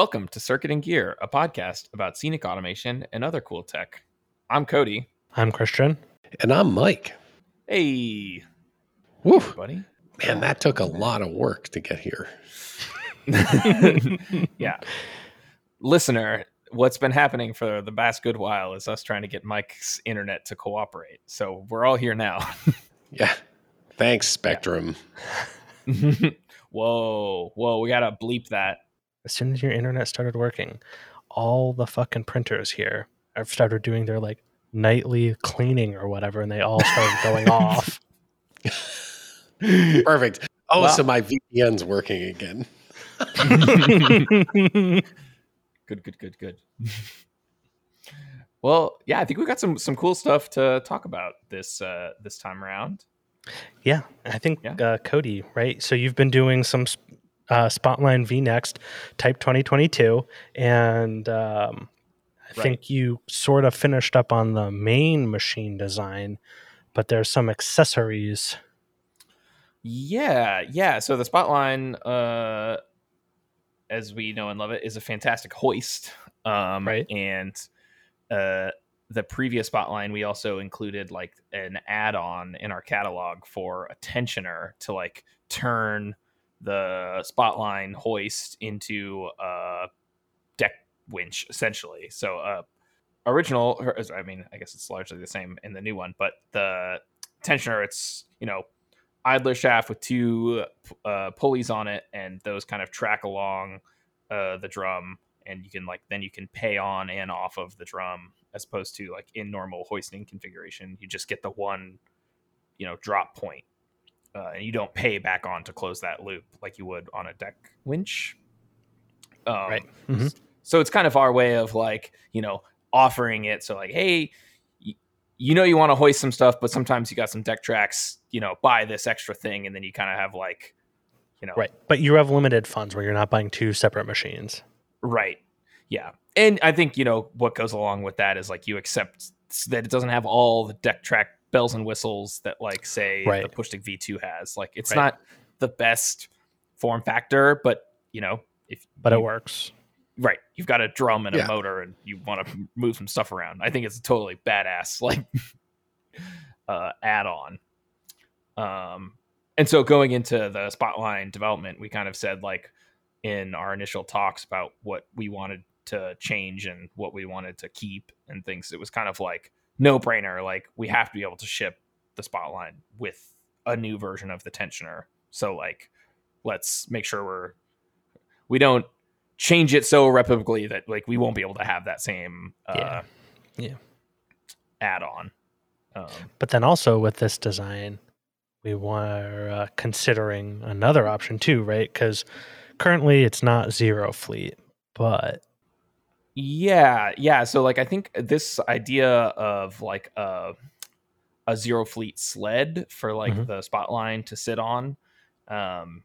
Welcome to Circuit and Gear, a podcast about scenic automation and other cool tech. I'm Cody. I'm Christian. And I'm Mike. Hey, Woo. buddy. Man, that took a lot of work to get here. yeah. Listener, what's been happening for the past good while is us trying to get Mike's internet to cooperate. So we're all here now. Yeah. Thanks, Spectrum. whoa, whoa, we gotta bleep that. As soon as your internet started working, all the fucking printers here have started doing their like nightly cleaning or whatever, and they all started going off. Perfect. Oh, Wow. so my VPN's working again. Good, good, good, good. well, yeah, I think we got some some cool stuff to talk about this uh this time around. yeah, I think Yeah. Uh, Cody, right? So you've been doing some sp- uh, Spotline V Next Type 2022, and um, I Right. think you sort of finished up on the main machine design, but there's some accessories. Yeah, yeah. So the Spotline, uh, as we know and love it, is a fantastic hoist. Um, Right. And uh, the previous Spotline, we also included like an add-on in our catalog for a tensioner to like turn the Spotline hoist into a deck winch, essentially. So, uh, original, or, I mean, I guess it's largely the same in the new one, but the tensioner, it's you know idler shaft with two uh, pulleys on it, and those kind of track along uh, the drum, and you can like then you can pay on and off of the drum as opposed to like in normal hoisting configuration, you just get the one, you know, drop point, uh, and you don't pay back on to close that loop like you would on a deck winch. Um, Right. Mhm. So it's kind of our way of like you know offering it. So like, hey, y- you know you want to hoist some stuff, but sometimes you got some deck tracks. You know, buy this extra thing, and then you kind of have like, you know, Right. But you have limited funds where you're not buying two separate machines. Right. Yeah. And I think, you know, what goes along with that is like you accept that it doesn't have all the deck track bells and whistles that like say Right. the Pushstick V2 has. Like it's Right. not the best form factor, but you know, if But you, it works. right, you've got a drum and a motor and you want to move some stuff around. I think it's a totally badass like uh add-on. Um and so going into the spotline development, we kind of said like in our initial talks about what we wanted to change and what we wanted to keep and things. It was kind of like no brainer. Like we have to be able to ship the spotline with a new version of the tensioner. So like let's make sure we're we don't change it so irreparably that like we won't be able to have that same uh Yeah. Yeah. add-on. Um, But then also with this design, we were uh, considering another option too, right? Because currently it's not zero fleet, but Yeah, yeah. So like I think this idea of like a a zero fleet sled for like Mhm. the spotline to sit on um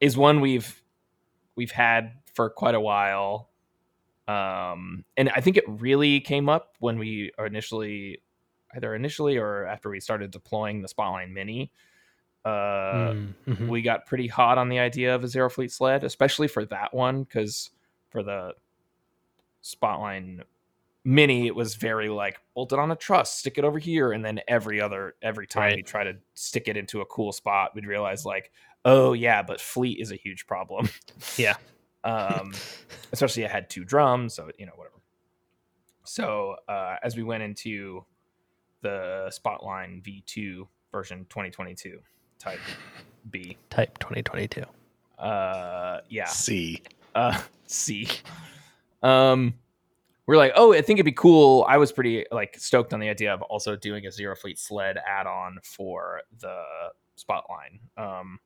is one we've we've had for quite a while. Um and I think it really came up when we initially either initially or after we started deploying the spotline mini. Uh Mm, mhm. we got pretty hot on the idea of a zero fleet sled, especially for that one because for the Spotline Mini, it was very like bolt it on a truss, stick it over here, and then every other every time Right. we try to stick it into a cool spot, we'd realize like, oh yeah, but fleet is a huge problem. Yeah. um, especially it had two drums, so you know whatever. So uh, as we went into the Spotline V2 version 2022 type B, type 2022. uh, yeah, C. uh C. Um we're like, oh, I think it'd be cool. I was pretty like stoked on the idea of also doing a zero fleet sled add-on for the spotline. Um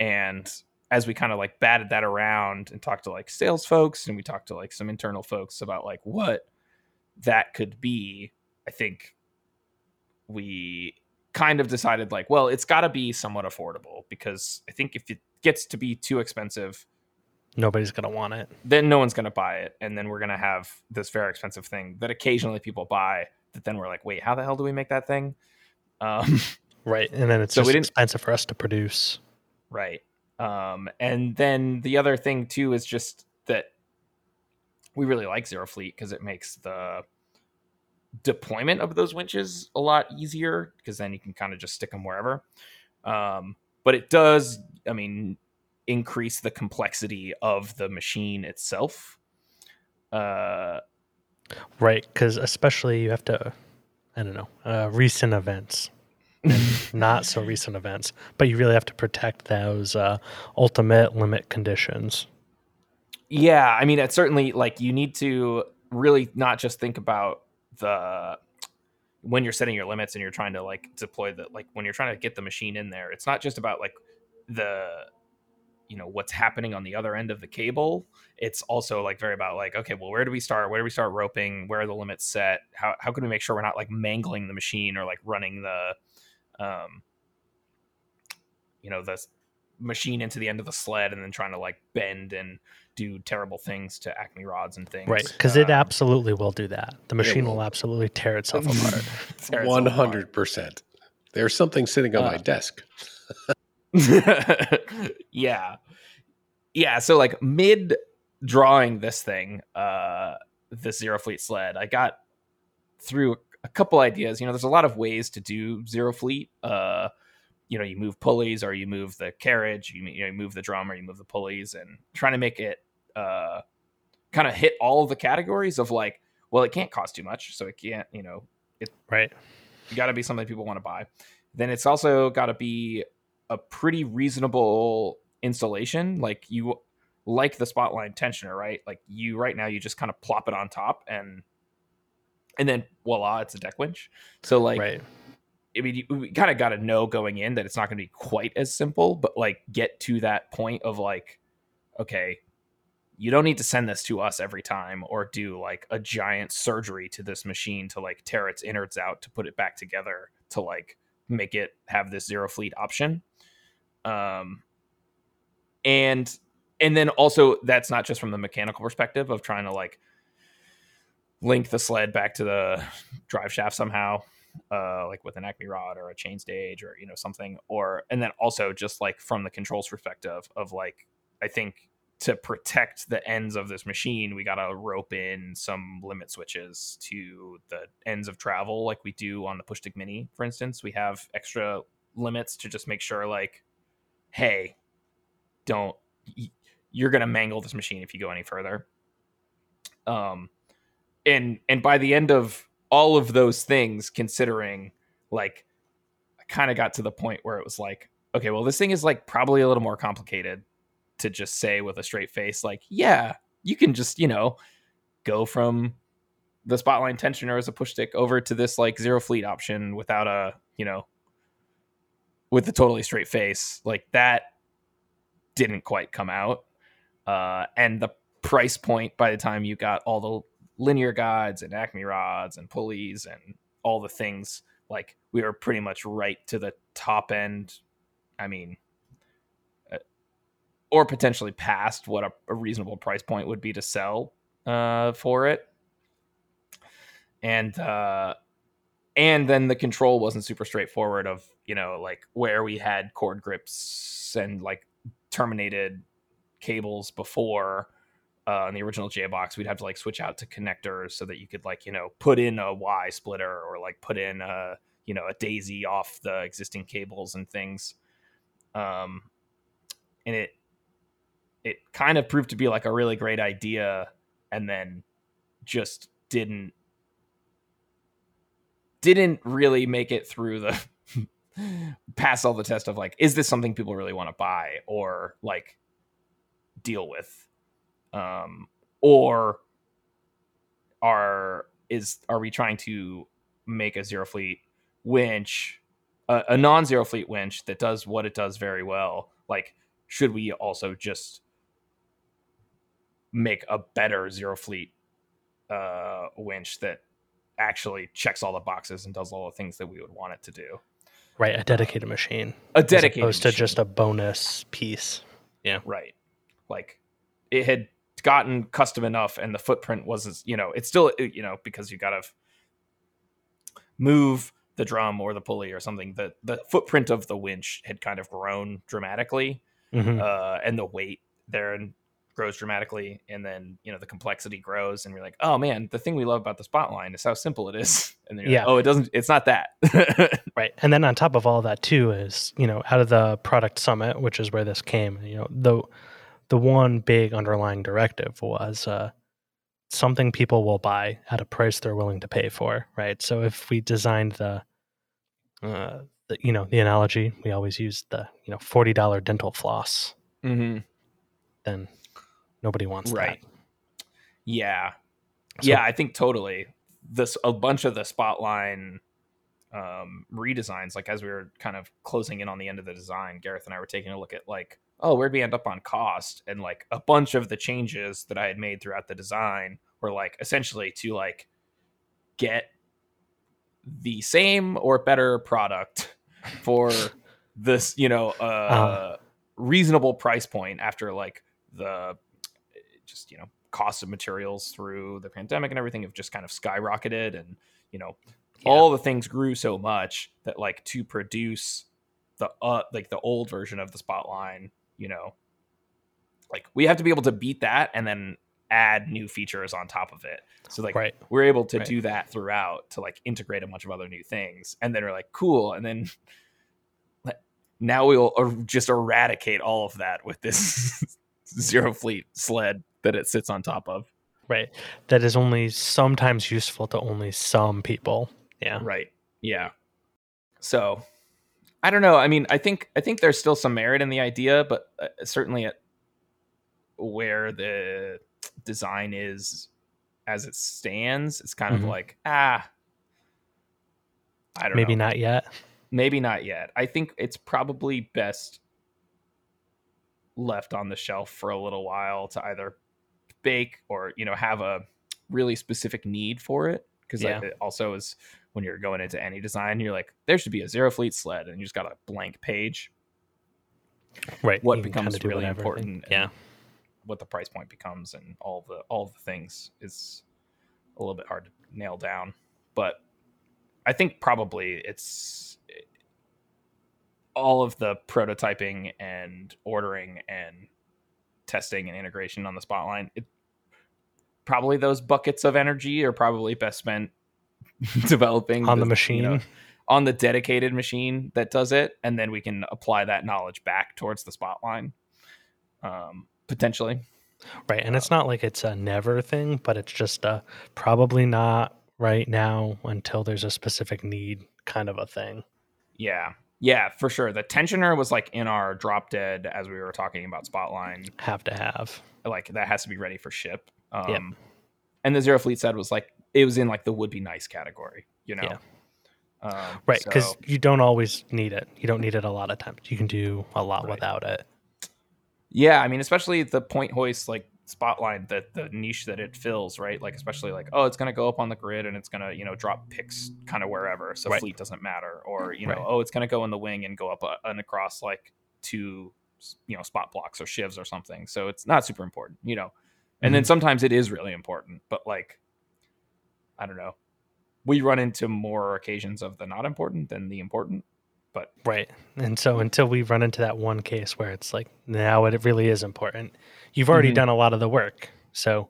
and as we kind of like batted that around and talked to like sales folks and we talked to like some internal folks about like what that could be, I think we kind of decided like, well, it's got to be somewhat affordable because I think if it gets to be too expensive, Nobody's going to want it. then no one's going to buy it and then we're going to have this very expensive thing that occasionally people buy that then we're like wait how the hell do we make that thing um, Right. And then it's So just expensive for us to produce. right um, and then the other thing too is just that we really like Zero Fleet because it makes the deployment of those winches a lot easier because then you can kind of just stick them wherever. Um, but it does, I mean, increase the complexity of the machine itself. Uh, Right, because especially you have to, I don't know, uh, recent events, not so recent events, but you really have to protect those uh, ultimate limit conditions. yeah, I mean, it's certainly like you need to really not just think about the when you're setting your limits and you're trying to like deploy the like when you're trying to get the machine in there it's not just about like the you know what's happening on the other end of the cable it's also like very about like okay well where do we start where do we start roping where are the limits set how, how can we make sure we're not like mangling the machine or like running the um you know the machine into the end of the sled and then trying to like bend and do terrible things to acme rods and things Right, because it Um, absolutely will do that. The machine will will. absolutely tear itself apart. tear itself apart. hundred percent. There's something sitting on my Uh, desk. yeah. Yeah. So like mid drawing this thing, uh this zero fleet sled, I got through a couple ideas. You know, there's a lot of ways to do zero fleet. Uh you know, you move pulleys or you move the carriage, you, you know, you move the drum or you move the pulleys and trying to make it uh kind of hit all of the categories of like, well, it can't cost too much, so it can't, you know, it right, you got to be something people want to buy. Then it's also got to be a pretty reasonable installation. Like you, like the spotline tensioner, right? Like you, right now, you just kind of plop it on top and, and then voila, it's a deck winch. So like, right. I mean, you, we kind of got to know going in that it's not going to be quite as simple, but like get to that point of like, okay, you don't need to send this to us every time or do like a giant surgery to this machine to like tear its innards out to put it back together to like make it have this zero fleet option. Um, and and then also that's not just from the mechanical perspective of trying to like link the sled back to the drive shaft somehow uh, like with an Acme rod or a chain stage or you know something, or and then also just like from the controls perspective of like I think to protect the ends of this machine, we gotta rope in some limit switches to the ends of travel, like we do on the push stick mini, for instance. We have extra limits to just make sure like, hey, don't you're gonna mangle this machine if you go any further. Um, and and by the end of all of those things considering like i kind of got to the point where it was like okay well this thing is like probably a little more complicated to just say with a straight face like yeah you can just you know go from the spotline tensioner as a push stick over to this like zero fleet option without a you know with the totally straight face like that didn't quite come out. Uh and the price point by the time you got all the linear guides and acme rods and pulleys and all the things like we were pretty much right to the top end. I mean uh, or potentially past what a, a reasonable price point would be to sell uh, for it. And uh and then the control wasn't super straightforward of you know like where we had cord grips and like terminated cables before uh, in the original J box, we'd have to like switch out to connectors so that you could like you know put in a Y splitter or like put in a you know a daisy off the existing cables and things. Um, and it it kind of proved to be like a really great idea, and then just didn't didn't really make it through the pass all the test of like is this something people really want to buy or like deal with? Um, or are is are we trying to make a zero fleet winch a, a non-zero fleet winch that does what it does very well? Like should we also just make a better zero fleet uh winch that actually checks all the boxes and does all the things that we would want it to do Right, a dedicated machine. a As dedicated opposed to machine. just a bonus piece. Yeah. Right like it had gotten custom enough and the footprint was you know it's still you know because you gotta move the drum or the pulley or something the the footprint of the winch had kind of grown dramatically Mhm. uh and the weight there and grows dramatically and then you know the complexity grows and you're like oh man the thing we love about the spotline is how simple it is and then you're Yeah. like, oh it doesn't it's not that Right. And then on top of all that too is, you know, out of the product summit, which is where this came, you know, the the one big underlying directive was uh something people will buy at a price they're willing to pay for, right? So if we designed the uh the, you know, the analogy, we always use the, you know, $40 dental floss, mm-hmm. then nobody wants Right. that. yeah So- yeah i think totally this a bunch of the spotline um redesigns like as we were kind of closing in on the end of the design gareth and i were taking a look at like oh where'd we end up on cost and like a bunch of the changes that i had made throughout the design were like essentially to like get the same or better product for this you know uh Uh. reasonable price point after like the just you know cost of materials through the pandemic and everything have just kind of skyrocketed and you know Yeah. all the things grew so much that like to produce the uh like the old version of the spotline you know like we have to be able to beat that and then add new features on top of it so like Right. we're able to Right. do that throughout to like integrate a bunch of other new things and then we're like cool and then like, now we'll er- just eradicate all of that with this zero fleet sled that it sits on top of Right. That is only sometimes useful to only some people. Yeah. right yeah so i don't know i mean i think i think there's still some merit in the idea but uh, certainly at where the design is as it stands it's kind Mhm. of like ah i don't know. Maybe know not yet. maybe not yet i think it's probably best left on the shelf for a little while to either bake or you know have a really specific need for it because Yeah. it also is when you're going into any design you're like there should be a zero fleet sled and you just got a blank page Right. what becomes kinda really important Yeah. what the price point becomes and all the all the things is a little bit hard to nail down but i think probably it's all of the prototyping and ordering and testing and integration on the spotline it probably those buckets of energy are probably best spent developing On the you machine. know, on the dedicated machine that does it and then we can apply that knowledge back towards the spotline um potentially Right. And it's not like it's a never thing, but it's just a probably not right now until there's a specific need kind of a thing. yeah yeah for sure the tensioner was like in our drop dead as we were talking about spotline Have to have. like that has to be ready for ship um Yep. and the zero fleet said was like it was in like the would be nice category you know Yeah. um, Right. Because you don't always need it. You don't need it a lot of times. You can do a lot Right. without it. Yeah, I mean, especially the point hoist like spotline that the niche that it fills, right? Like especially like, oh, it's gonna go up on the grid and it's gonna, you know, drop picks kind of wherever. So Right. fleet doesn't matter. Or, you know, Right. oh, it's gonna go in the wing and go up uh, and across like two you know, spot blocks or sheaves or something. So it's not super important, you know. And then sometimes it is really important, but like I don't know. We run into more occasions of the not important than the important. But right. And so until we run into that one case where it's like, now it really is important, you've already Mhm. done a lot of the work. So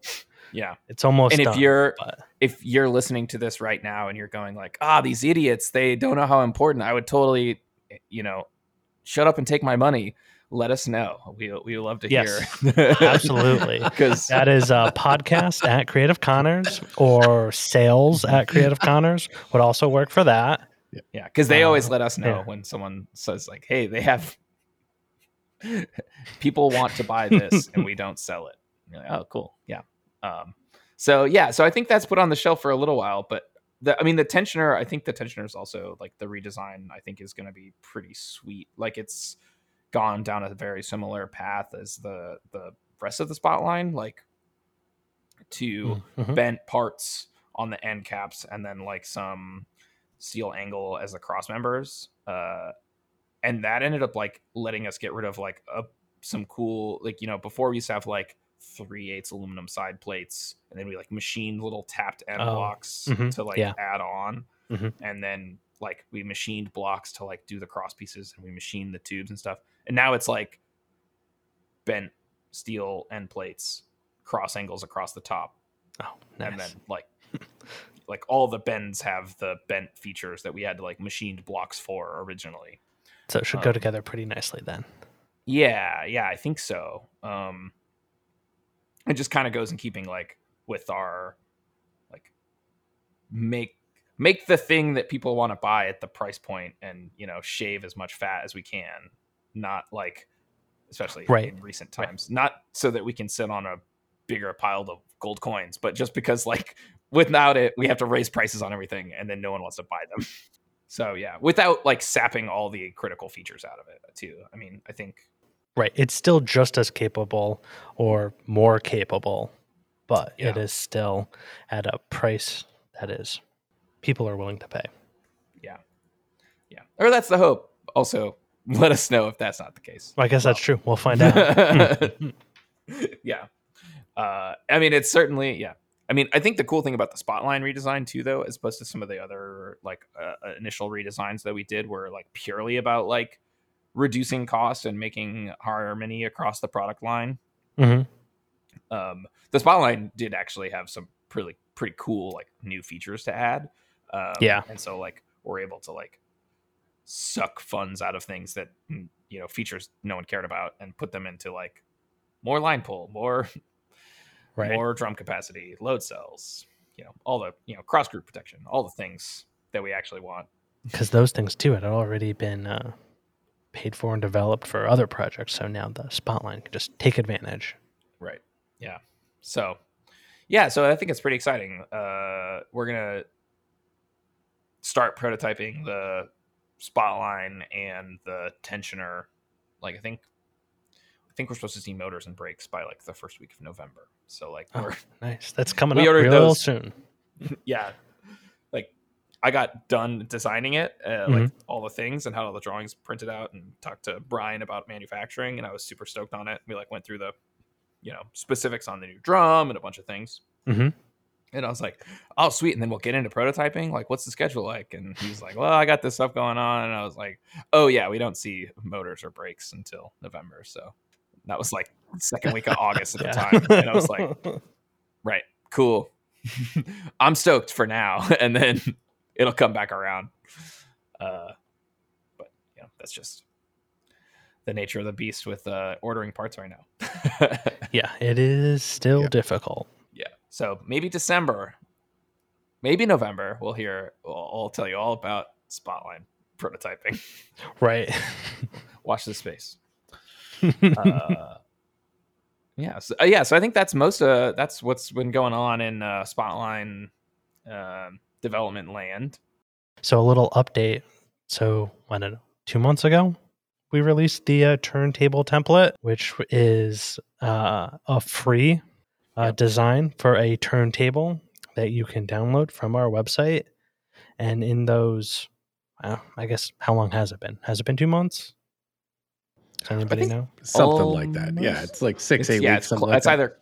Yeah. it's almost and if done, you're but- if you're listening to this right now and you're going like ah these idiots they don't know how important i would totally you know shut up and take my money let us know we we love to Yes, hear absolutely. because That is a podcast at Creative Conners or sales at Creative Connors would also work for that. yeah because they always Uh, let us know yeah. when someone says like hey they have people want to buy this and we don't sell it like, oh cool yeah um so yeah so i think that's put on the shelf for a little while but the, I mean, the tensioner. I think the tensioner is also like the redesign. I think is going to be pretty sweet. Like it's gone down a very similar path as the the rest of the spotline. Like to Mhm. bent parts on the end caps and then like some steel angle as the cross members. Uh, and that ended up like letting us get rid of like a some cool like you know before we used to have like three eighths aluminum side plates and then we like machined little tapped end Oh, blocks mhm, to like yeah. add on Mhm. and then like we machined blocks to like do the cross pieces and we machined the tubes and stuff and now it's like bent steel end plates, cross angles across the top, Oh, nice. and then like like all the bends have the bent features that we had to like machined blocks for originally. so it should go um, together pretty nicely then. Yeah, yeah, I think so. Um it just kind of goes in keeping like with our like make make the thing that people want to buy at the price point and, you know, shave as much fat as we can, not like especially Right. in recent Right. times, not so that we can sit on a bigger pile of gold coins, but just because like without it we have to raise prices on everything and then no one wants to buy them. So yeah, without like sapping all the critical features out of it uh, too. I mean, I think Right. It's still just as capable or more capable, but it Yeah. is still at a price that is people are willing to pay. yeah, yeah, or that's the hope. Also, let us know if that's not the case. Well, I guess that's true. We'll find out. yeah, uh, I mean, it's certainly yeah. I mean, I think the cool thing about the Spotline redesign too, though, as opposed to some of the other like uh, initial redesigns that we did, were like purely about like reducing cost and making harmony across the product line. hmm um, the spotline did actually have some pretty pretty cool like new features to add um, Yeah. and so like we're able to like suck funds out of things that mm, you know features no one cared about and put them into like more line pull more Right. more drum capacity load cells you know all the you know cross group protection all the things that we actually want Because those things too had already been uh, paid for and developed for other projects. So now the Spotline can just take advantage. Right. Yeah. So, yeah. So I think it's pretty exciting. Uh, we're gonna start prototyping the spotline and the tensioner. Like I think, I think we're supposed to see motors and brakes by like the first week of November. So like Oh, we're nice. That's coming We up real those. soon. yeah, like I got done designing it, uh, like all the things and had all the drawings printed out, and talked to Brian about manufacturing, and I was super stoked on it. We like went through the, you know, specifics on the new drum and a bunch of things. Mhm. And I was like, "Oh, sweet!" And then we'll get into prototyping. Like, what's the schedule like? And he's like, "Well, I got this stuff going on." And I was like, "Oh yeah, we don't see motors or brakes until November." So that was like second week of August at the time, and I was like, Right. Cool. I'm stoked for now, and then it'll come back around. Uh, but yeah, that's just the nature of the beast with uh, ordering parts right now. yeah, it is still Yeah. difficult. So maybe December, maybe November, we'll hear. I'll, I'll tell you all about Spotline prototyping. Right. Watch this space. uh, yeah, so, uh, yeah. So I think that's most. Uh, that's what's been going on in uh, Spotline um development land. so a little update. So when two months ago, we released the uh, turntable template, which is uh, a free uh, Yep. design for a turntable that you can download from our website. And in those, uh, I guess, how long has it been? Has it been two months? Does anybody know? Something like that. Yeah, it's like six, It's- eight yeah, weeks. it's, Something cl- like it's that. either.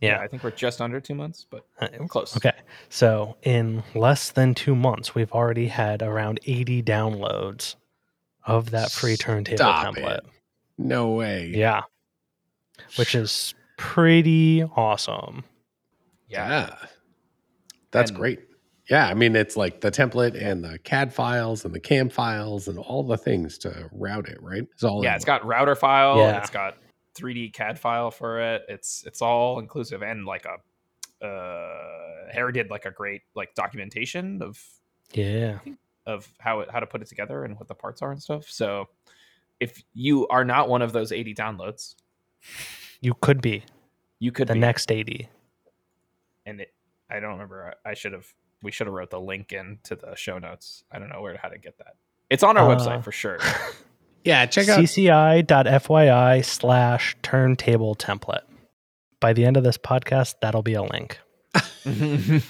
Yeah. Yeah. I think we're just under two months, but Uh, close. Okay. So in less than two months, we've already had around 80 downloads of that free turntable Stop template. it. No way. Yeah. Which is pretty awesome. Yeah. Yeah. That's And- great. Yeah, I mean it's like the template and the CAD files and the CAM files and all the things to route it, right? It's all Yeah, in it's one. got router file. Yeah. It's got 3D CAD file for it. It's it's all inclusive and like a uh Harry did like a great like documentation of Yeah. of how it how to put it together and what the parts are and stuff. So if you are not one of those 80 downloads, You could be you could the be next 80. and it I don't remember I should have we should have wrote the link in to the show notes. I don't know where how to get that. It's on our Uh, website for sure. Yeah, check out cci.fyi slash turntable template. By the end of this podcast, that'll be a link.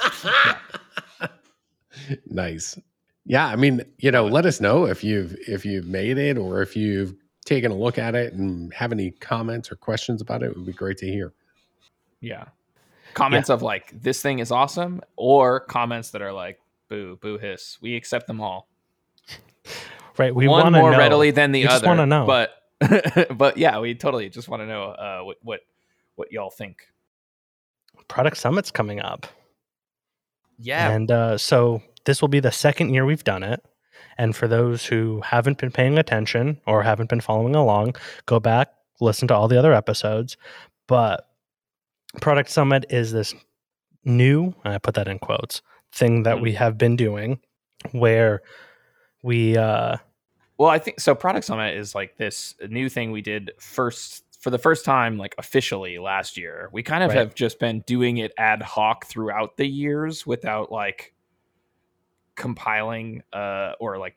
nice. Yeah, I mean, you know, let us know if you've if you've made it or if you've taken a look at it and have any comments or questions about it. It would be great to hear. Yeah. Comments of like this thing is awesome, or comments that are like boo, boo hiss. We accept them all. Right. We One want more know. readily than the We just other. wanna know. But but yeah, we totally just want to know uh, what what what y'all think. Product Summit's coming up. Yeah, And uh, so this will be the second year we've done it. And for those who haven't been paying attention or haven't been following along, go back, listen to all the other episodes. But Product Summit is this new, and I put that in quotes, thing that we have been doing where we, uh, Well, I think so. Product Summit is like this new thing we did first for the first time, like officially last year. We kind of Right. have just been doing it ad hoc throughout the years without like compiling uh or like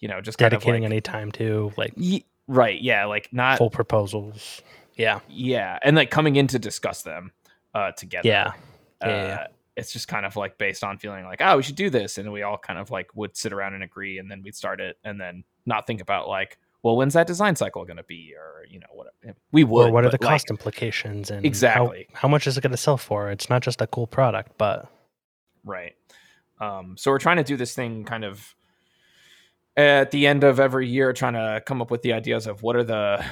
you know just kind of dedicating like, any time to like Ye- right yeah like not full proposals. Yeah. yeah and like coming in to discuss them uh together Yeah. uh, Yeah, it's just kind of like based on feeling like oh we should do this and we all kind of like would sit around and agree and then we'd start it and then not think about like well when's that design cycle going to be or you know what we would or what are the like, cost implications and how- Exactly. how, much is it going to sell for? It's not just a cool product, but right um so we're trying to do this thing kind of at the end of every year trying to come up with the ideas of what are the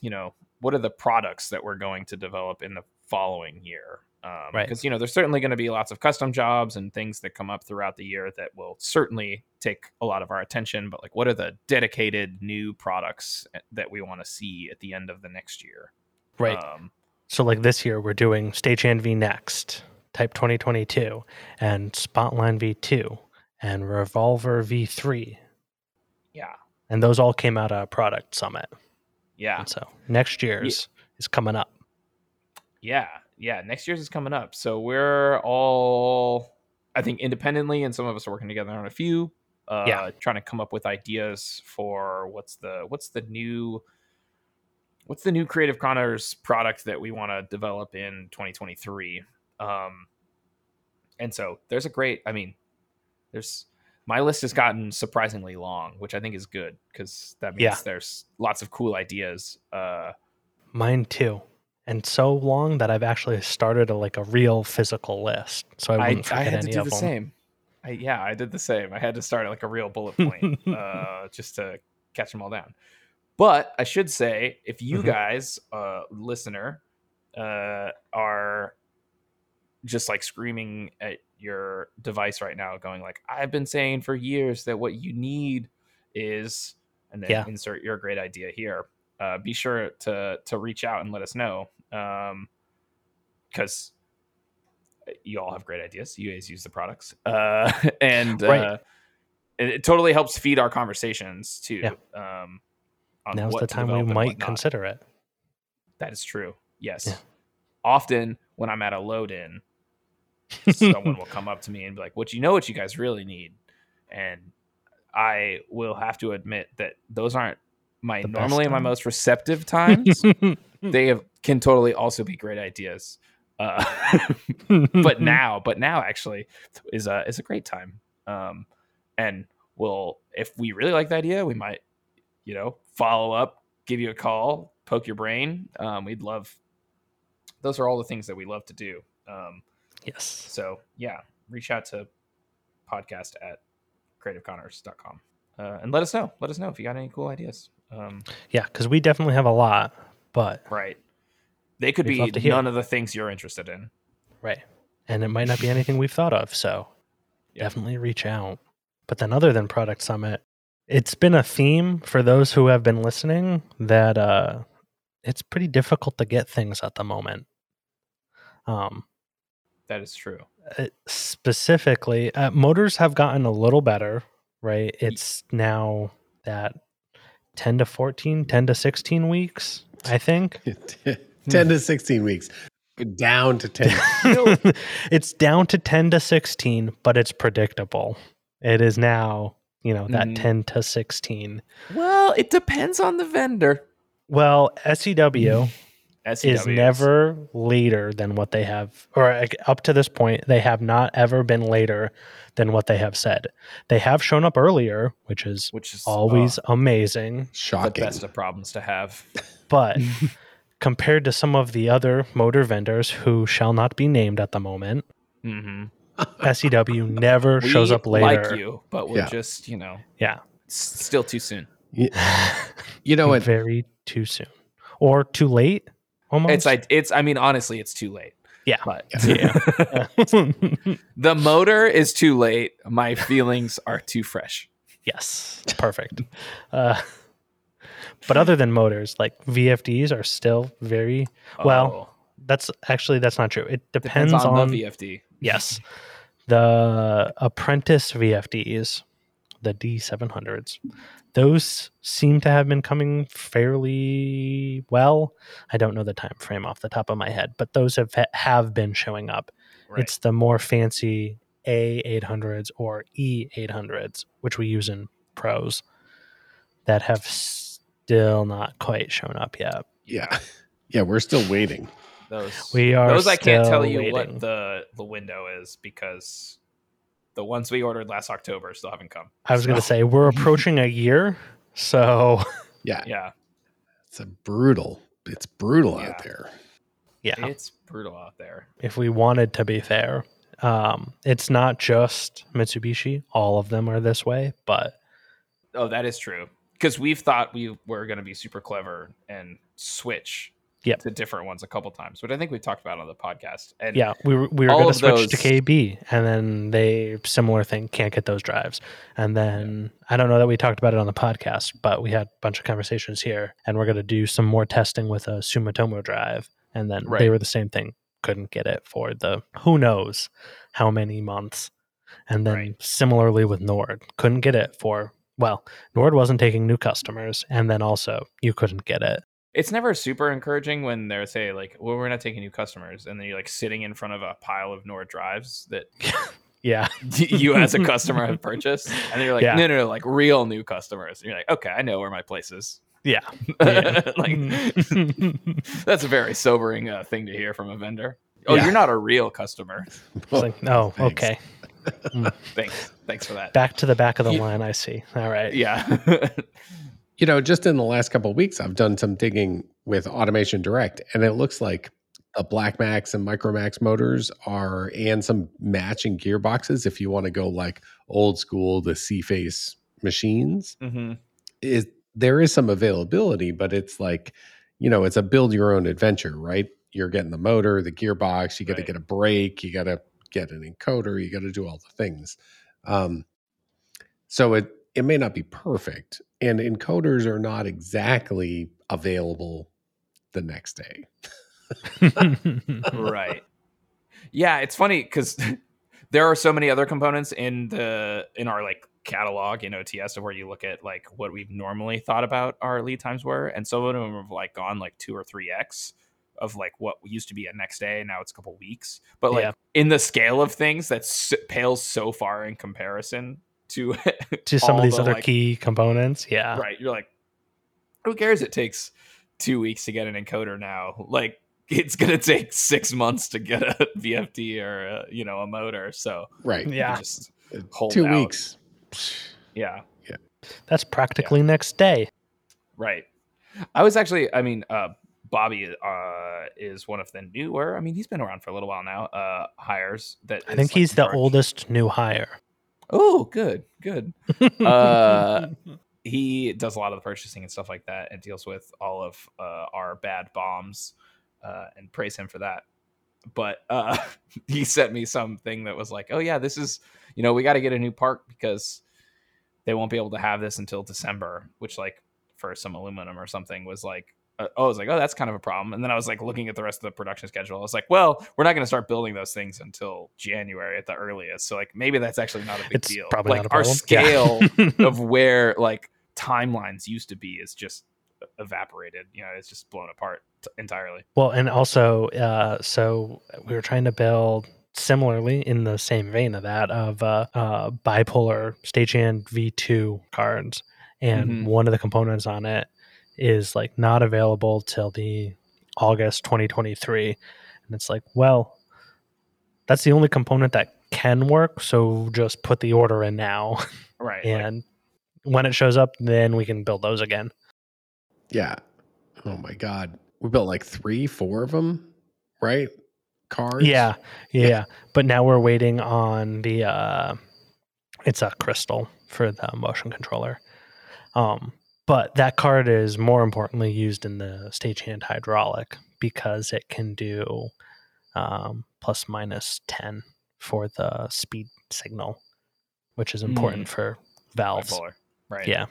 you know what are the products that we're going to develop in the following year um, Right. because you know there's certainly going to be lots of custom jobs and things that come up throughout the year that will certainly take a lot of our attention but like what are the dedicated new products eh, that we want to see at the end of the next year right. um, So like this year we're doing Stagehand V Next, Type 2022, and Spotline V2, and Revolver V3, yeah and those all came out of Product Summit. yeah And so next year's is coming up. Yeah, yeah. Next year's is coming up, so we're all, I think, independently, and some of us are working together on a few. Uh, Yeah. trying to come up with ideas for what's the what's the new what's the new Creative Conners product that we want to develop in 2023. Um, and so there's a great, I mean, there's my list has gotten surprisingly long, which I think is good because that means Yeah. there's lots of cool ideas. Uh, Mine too. And so long that I've actually started a like a real physical list, so I I, wouldn't I forget had to do the them. same. I, yeah, I did the same. I had to start like a real bullet point uh, just to catch them all down. But I should say, if you Mhm. guys, uh, listener, uh, are just like screaming at your device right now, going like, "I've been saying for years that what you need is," and then Yeah. insert your great idea here. Uh, be sure to to reach out and let us know, because you all have great ideas. You guys use the products, uh, and Right. uh, it, it totally helps feed our conversations too. Yeah. Um, on Now's what the time we might consider it. That is true. Yes. Yeah. Often when I'm at a load in, someone will come up to me and be like, "What you know? What you guys really need?" And I will have to admit that those aren't my The normally my most receptive times. they have, can totally also be great ideas. Uh, but now, but now actually is a is a great time. Um, and we'll if we really like the idea, we might, you know, follow up, give you a call, poke your brain. Um, we'd love. Those are all the things that we love to do. Um, yes. so yeah, reach out to podcast at creativeconners.com uh, and let us know. Let us know if you got any cool ideas. Um, Yeah, because we definitely have a lot, but right. They could be to hear. none of the things you're interested in. right. And it might not be anything we've thought of, so Yeah. definitely reach out. But then other than Product Summit, it's been a theme for those who have been listening that uh it's pretty difficult to get things at the moment. Um That is true. uh, specifically uh, motors have gotten a little better right it's now that 10 to 14 10 to 16 weeks i think 10 to 16 weeks. Down to 10. it's down to 10 to 16 but it's predictable it is now you know that Mhm. 10 to 16 Well, it depends on the vendor. well SEW SEW is never later than what they have or up to this point they have not ever been later than what they have said they have shown up earlier which is which is always uh, amazing the best of problems to have. but compared to some of the other motor vendors who shall not be named at the moment Mm-hmm. SEW never shows up later Like you, but we're Yeah. just you know yeah s- still too soon. You know what? Very too soon or too late. Almost. It's like it's. I mean, honestly, it's too late. Yeah. but Yeah. the motor is too late. My feelings are too fresh. yes. Perfect. Uh, but other than motors, like VFDs are still very Well, Oh, That's actually that's not true. It depends, depends, on, on, the VFD. yes, the apprentice VFDs, the D700s. Those seem to have been coming fairly well. I don't know the time frame off the top of my head, but those have have been showing up. Right. It's the more fancy A800s or E800s, which we use in pros, that have still not quite shown up yet. Yeah. Yeah, we're still waiting. those. We are those. I can't tell you waiting. what the the window is because the ones we ordered last October still haven't come. I was going to say we're approaching a year, so Yeah. yeah, It's a brutal. It's brutal Yeah. out there. yeah. it's brutal out there. If we wanted to be fair, um, it's not just Mitsubishi. All of them are this way, but Oh, that is true. Because we've thought we were going to be super clever and switch Yep. to different ones a couple times, which I think we talked about on the podcast. And yeah, we were, we were going to switch to KB, and then they similar thing can't get those drives. And then I don't know that we talked about it on the podcast, but we had a bunch of conversations here, and we're going to do some more testing with a Sumitomo drive, and then they were the same thing. Couldn't get it for the who knows how many months. And then Right. similarly with Nord, couldn't get it for well, Nord wasn't taking new customers, and then also you couldn't get it. It's never super encouraging when they're say like, "Well, we're not taking new customers," and then you're like sitting in front of a pile of Nord drives that Yeah, you as a customer have purchased, and then you're like, Yeah. "No, no, no, like real new customers." And you're like, "Okay, I know where my place is." yeah, yeah. like that's a very sobering uh, thing to hear from a vendor. Oh, Yeah. you're not a real customer. It's like, oh, thanks. okay. Thanks, thanks for that. Back to the back of the You- line. I see. All right. yeah, You know, just in the last couple of weeks, I've done some digging with Automation Direct, and it looks like the Black Max and Micromax motors are, and some matching gearboxes. If you want to go like old school, the C face machines, hmm is there is some availability, but it's like, you know, it's a build your own adventure, right? You're getting the motor, the gearbox, you got to Right. get a brake, you got to get an encoder, you got to do all the things. Um, so it it may not be perfect, and encoders are not exactly available the next day. right. Yeah, it's funny because there are so many other components in the in our like catalog in OTS of where you look at like what we've normally thought about our lead times were, and some of them have like gone like two or three x of like what used to be a next day, now it's a couple weeks. But like Yeah. in the scale of things, that s- pales so far in comparison to to some of these the, other like- key components. Yeah. right. You're like, who cares? It takes two weeks to get an encoder now. Like it's gonna take six months to get a VFD or a, you know a motor. So Right. Yeah. just hold Two out. weeks. yeah, yeah, That's practically next day. right. I was actually, I mean, uh, Bobby uh, is one of the newer. I mean, he's been around for a little while now. Uh, hires that I think like, he's in the charge- oldest new hire. Oh, good, good. Uh, he does a lot of the purchasing and stuff like that and deals with all of uh, our bad bombs uh, and praise him for that but uh, he sent me something that was like oh yeah this is you know we got to get a new park because they won't be able to have this until december which like for some aluminum or something was like uh, oh, I was like, oh, that's kind of a problem. And then I was like looking at the rest of the production schedule. I was like, well, we're not going to start building those things until January at the earliest. So like maybe that's actually not a big It's deal. probably like our scale Yeah. of where like timelines used to be is just evaporated. You know, it's just blown apart t- entirely. Well, and also, uh, so we were trying to build similarly in the same vein of that of uh, uh, bipolar stagehand V2 cards, and Mhm. one of the components on it is like not available till the August 2023, and it's like, well, that's the only component that can work, so just put the order in now, Right. like- and when it shows up, then we can build those again. Yeah. Oh my God. We built like three, four of them, right? Cards. Yeah, yeah, But now we're waiting on the uh it's a crystal for the motion controller. Um But that card is more importantly used in the stagehand hydraulic because it can do um, plus minus 10 for the speed signal, which is important for valves. Bipolar. Right. Yeah,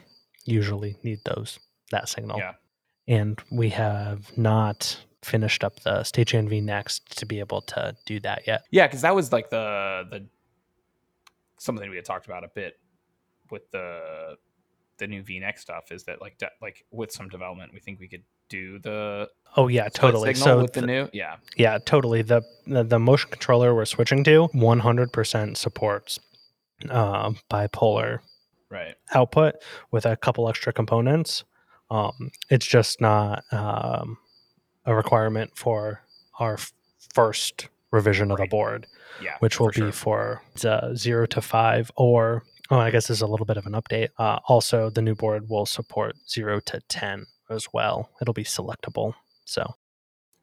usually need those that signal. Yeah. And we have not finished up the stagehand V next to be able to do that yet. Yeah, because that was like the the something we had talked about a bit with the the new VNext stuff is that like de- like with some development we think we could do the Oh yeah, totally. So with the th- new yeah Yeah, totally. The, the the motion controller we're switching to 100% supports uh, bipolar right output with a couple extra components. Um, it's just not um, a requirement for our first revision of the board, yeah which will for be sure. for uh, zero to five, or oh, I guess this is a little bit of an update. Uh, also, the new board will support zero to ten as well. It'll be selectable. So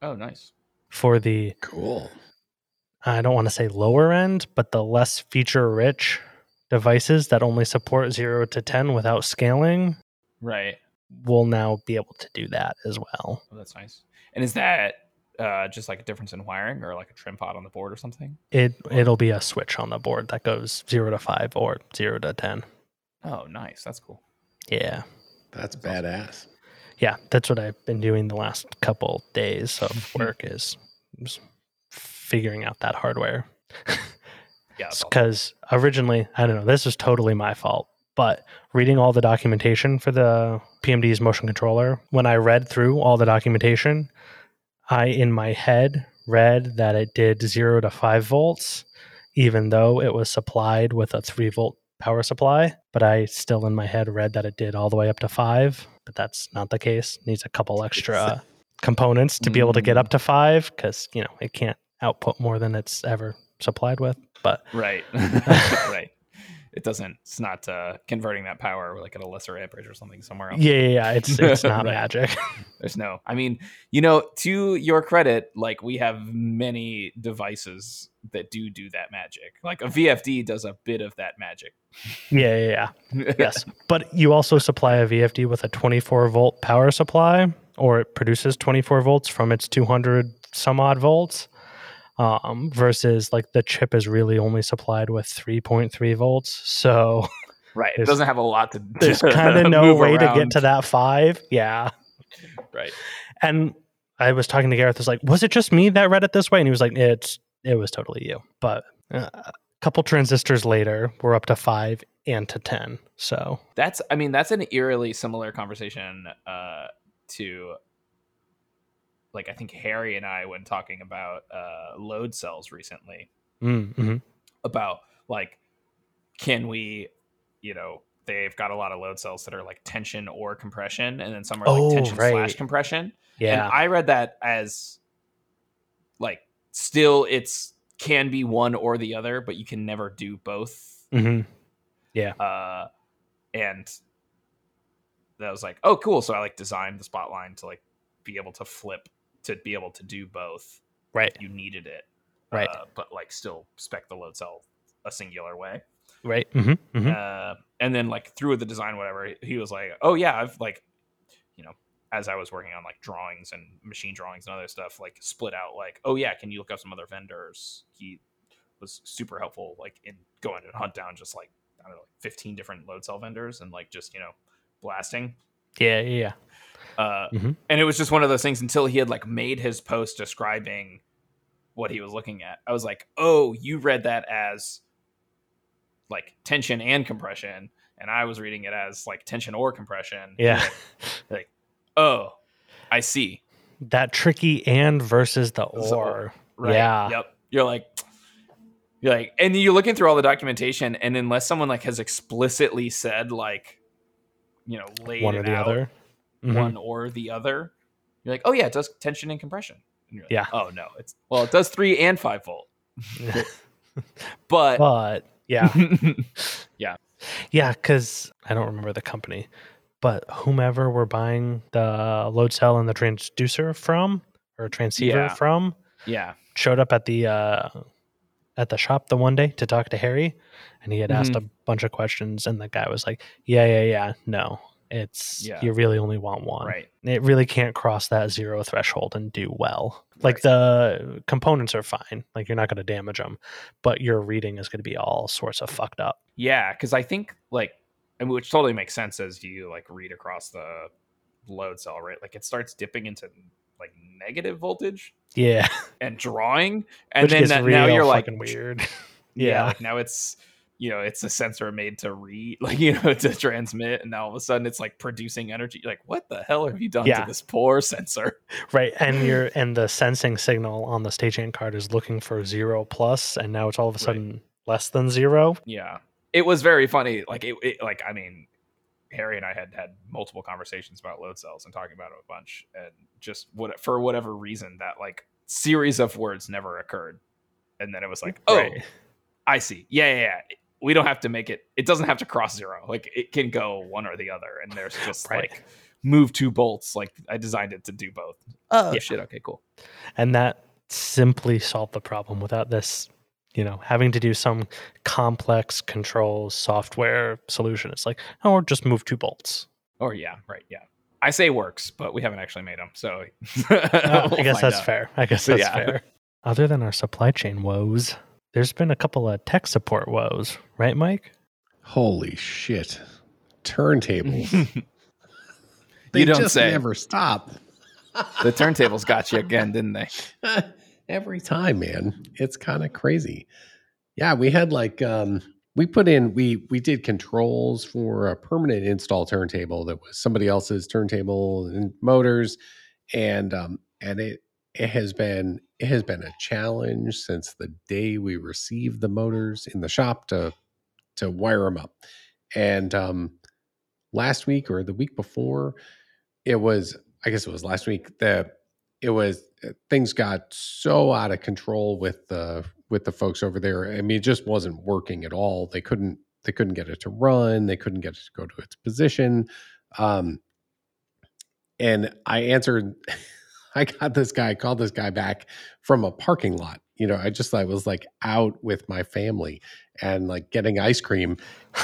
oh nice for the Cool. I don't want to say lower end, but the less feature rich devices that only support 0 to 10 without scaling right will now be able to do that as well. oh, that's nice and is that uh just like a difference in wiring or like a trim pod on the board or something It it'll be a switch on the board that goes 0 to 5 or 0 to 10. oh nice that's cool Yeah. That's That's awesome. badass. Yeah, that's what I've been doing the last couple days of work is, is figuring out that hardware. yeah that's awesome. because originally i don't know this is totally my fault but reading all the documentation for the pmd's motion controller when i read through all the documentation i in my head read that it did 0 to 5 volts even though it was supplied with a 3 volt power supply but i still in my head read that it did all the way up to 5 but that's not the case. Needs a couple extra components to be able to get mm. up to 5 because you know it can't output more than it's ever supplied with but right. Right it doesn't it's not uh converting that power like at a lesser amperage or something somewhere else Yeah, yeah, yeah. It's it's not Right. magic. There's no. I mean, you know, to your credit, like we have many devices that do do that magic. Like a VFD does a bit of that magic. yeah, yeah, yeah. Yes, but you also supply a VFD with a 24 volt power supply, or it produces 24 volts from its 200 some odd volts. Um, versus like the chip is really only supplied with 3.3 volts, so right. It doesn't have a lot to. there's kind of no way to get to that five. Yeah, Right. and I was talking to Gareth. Was like, was it just me that read it this way? And he was like, it's it was totally you. But uh, a couple transistors later, we're up to five and to ten. So That's. I mean, that's an eerily similar conversation uh, to. Like I think Harry and I, when talking about uh, load cells recently, mm, mhm. about like can we you know they've got a lot of load cells that are like tension or compression and then some are Oh, like tension slash compression. Yeah, and i read that as like still it's can be one or the other but you can never do both. Hmm uh and that was like oh cool. So i like designed the spotline to like be able to flip to be able to do both right, you needed it Right. uh, but like still spec the load cell a singular way right. hmm hmm uh, and then like through the design whatever he was like oh yeah i've like you know as i was working on like drawings and machine drawings and other stuff like split out like oh yeah can you look up some other vendors he was super helpful like in going and hunt down just like i don't know like 15 different load cell vendors and like just you know blasting Yeah, yeah, yeah. Uh, Mhm. and it was just one of those things until he had like made his post describing what he was looking at. I was like, oh, you read that as like tension and compression, and I was reading it as like tension or compression. Yeah. like, oh, I see. That tricky and versus the or. Right. Yeah. Yep. You're like, you're like, and you're looking through all the documentation, and unless someone like has explicitly said like, you know, laid One or it the out, other. Mhm. one or the other. You're like, oh yeah, it does tension and compression. And you're like, Yeah. Oh no, it's well, it does three and five volt, but but yeah, yeah, yeah. because I don't remember the company, but whomever we're buying the load cell and the transducer from or transceiver Yeah. from yeah, showed up at the uh, at the shop the one day to talk to Harry, and he had asked a bunch of questions, and the guy was like, "Yeah, yeah, yeah, no, It's Yeah. you really only want one. Right. It really can't cross that zero threshold and do well. Like the components are fine. Like you're not going to damage them, but your reading is going to be all sorts of fucked up. Yeah, because I think like, I mean, which totally makes sense as you like read across the load cell, right? Like it starts dipping into like negative voltage Yeah, and drawing, and which then that, now you're like, weird. yeah, Yeah. like now it's you know it's a sensor made to read, like you know to transmit, and now all of a sudden it's like producing energy. You're like, what the hell have you done Yeah. to this poor sensor? Right, and you're and the sensing signal on the stagehand card is looking for zero plus, and now it's all of a Right. sudden less than zero. Yeah, it was very funny. Like it, it like I mean. Harry and I had had multiple conversations about load cells and talking about it a bunch, and just what for whatever reason that like series of words never occurred, and then it was like, oh, Right. I see, yeah, yeah, yeah. We don't have to make it. It doesn't have to cross zero. Like it can go one or the other, and there's just Right. like move two bolts. Like I designed it to do both. Oh Yeah. shit. Okay, cool. and that simply solved the problem without this you know having to do some complex controls software solution it's like oh or just move two bolts Or yeah, right, yeah. I say works, but we haven't actually made them, so Uh, we'll i guess that's out. fair i guess that's yeah. fair other than our supply chain woes there's been a couple of tech support woes right mike Holy shit. Turntables. They you don't just say. never stop. the turntables got you again, didn't they? Every time, man. It's kind of crazy. Yeah, we had like um we put in we we did controls for a permanent install turntable that was somebody else's turntable and motors and um and it it has been it has been a challenge since the day we received the motors in the shop to to wire them up. And um last week or the week before it was I guess it was last week that it was uh, things got so out of control with the with the folks over there. I mean, it just wasn't working at all. They couldn't they couldn't get it to run. They couldn't get it to go to its position. Um, and I answered. I got this guy called this guy back from a parking lot. You know, I just I was like out with my family and like getting ice cream,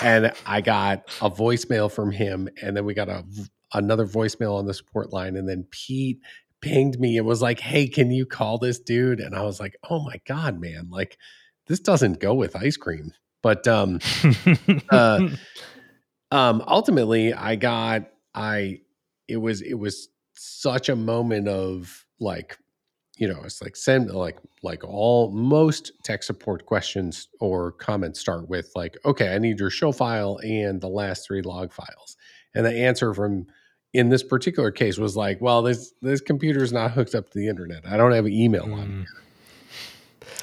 and I got a voicemail from him, and then we got a another voicemail on the support line, and then Pete pinged me and was like, "Hey, can you call this dude?" And I was like, "Oh my god, man! Like this doesn't go with ice cream." But um, Uh, um, ultimately, I got I it was it was such a moment of like you know it's like send like like all most tech support questions or comments start with like okay i need your show file and the last three log files and the answer from in this particular case was like well this this computer is not hooked up to the internet i don't have an email on Mm,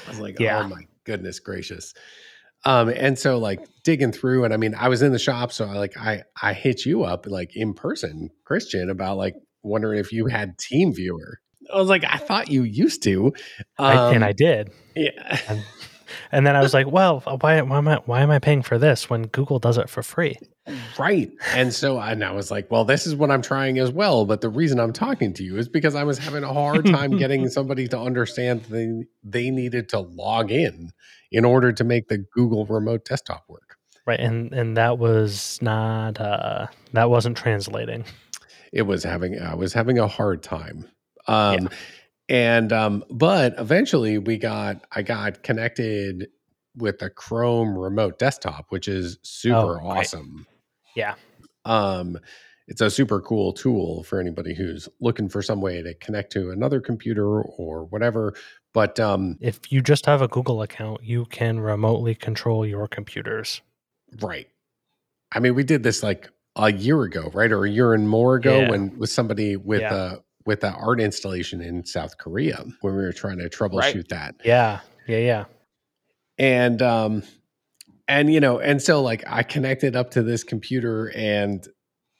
I was like, Yeah. oh my goodness gracious. Um, and so like digging through, and I mean, I was in the shop, so I like I I hit you up like in person, Christian, about like wondering if you had TeamViewer. I was like, I thought you used to, I, and Um, I did. yeah, And, and then I was like, well, why, why am I why am I paying for this when Google does it for free? right. And so I, and I was like, well, this is what I'm trying as well. But the reason I'm talking to you is because I was having a hard time getting somebody to understand they they needed to log in in order to make the Google remote desktop work. Right. And and that was not uh that wasn't translating. It was having I was having a hard time. Um and um but eventually we got I got connected with the Chrome remote desktop, which is super Oh, right. awesome. Yeah. Um it's a super cool tool for anybody who's looking for some way to connect to another computer or whatever. But um If you just have a Google account, you can remotely control your computers. right. I mean, we did this like a year ago, right? Or a year and more ago Yeah. when with somebody with Yeah. uh with the art installation in South Korea when we were trying to troubleshoot that. Yeah. Yeah. Yeah. and um and you know and so like i connected up to this computer and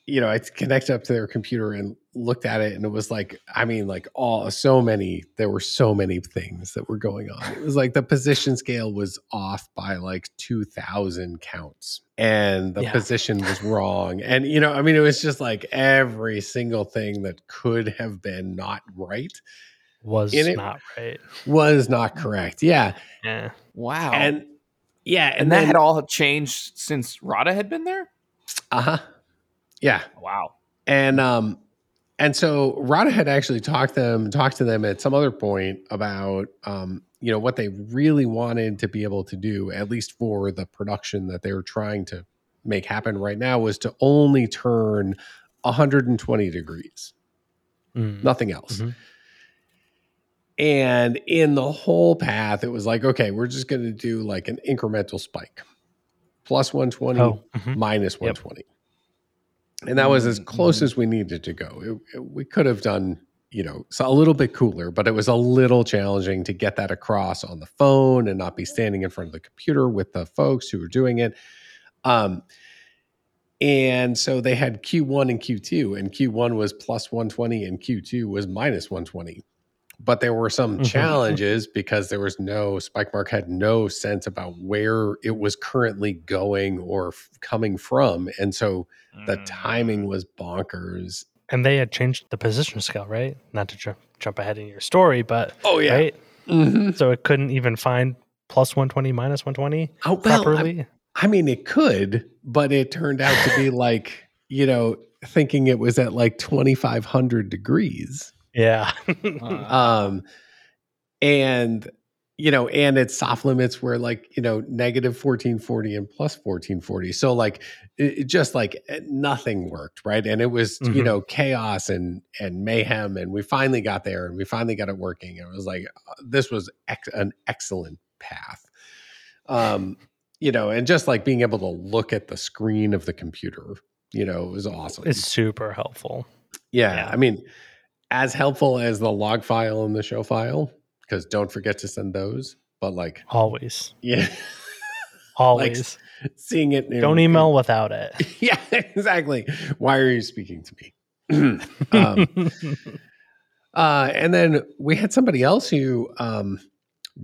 you know i connected up to their computer and looked at it and it was like i mean like all so many there were so many things that were going on it was like the position scale was off by like 2000 counts and the Yeah. position was wrong and you know i mean it was just like every single thing that could have been not right Was In it- not right. was not correct yeah Yeah. Wow. and yeah and that had all changed since Rada had been there. Uh huh. Yeah. Wow. And um and so Rada had actually talked them talked to them at some other point about um you know what they really wanted to be able to do at least for the production that they were trying to make happen right now was to only turn 120 degrees Mm. nothing else Mhm. and in the whole path it was like okay we're just going to do like an incremental spike plus 120 Oh, mhm. minus Yep. 120 and that was as Mm, close mhm. as we needed to go. It- it- we could have done you know so a little bit cooler but it was a little challenging to get that across on the phone and not be standing in front of the computer with the folks who were doing it. Um and so they had q1 and q2 and q1 was plus 120 and q2 was minus 120 but there were some Mhm. challenges because there was no spike mark had no sense about where it was currently going or f- coming from and so the Mm. timing was bonkers And they had changed the position scale, right? Not to jump jump ahead in your story, but oh yeah, right. Mhm. So it couldn't even find plus 120 minus 120 oh well I, properly. I mean it could but it turned out to be like you know thinking it was at like 2500 degrees yeah. Uh, um and you know and its soft limits were like you know negative 1440 and plus 1440 so like it, just like eh, nothing worked right and it was you Mhm. know chaos and and mayhem and we finally got there and we finally got it working it was like uh, this was ex- an excellent path um you know and just like being able to look at the screen of the computer you know it was awesome it's super helpful. yeah, Yeah. I mean, as helpful as the log file and the show file, because don't forget to send those. But like, Always. yeah, Always. seeing it. Don't email without it. Yeah, exactly. Why are you speaking to me? um, uh, and then we had somebody else who um,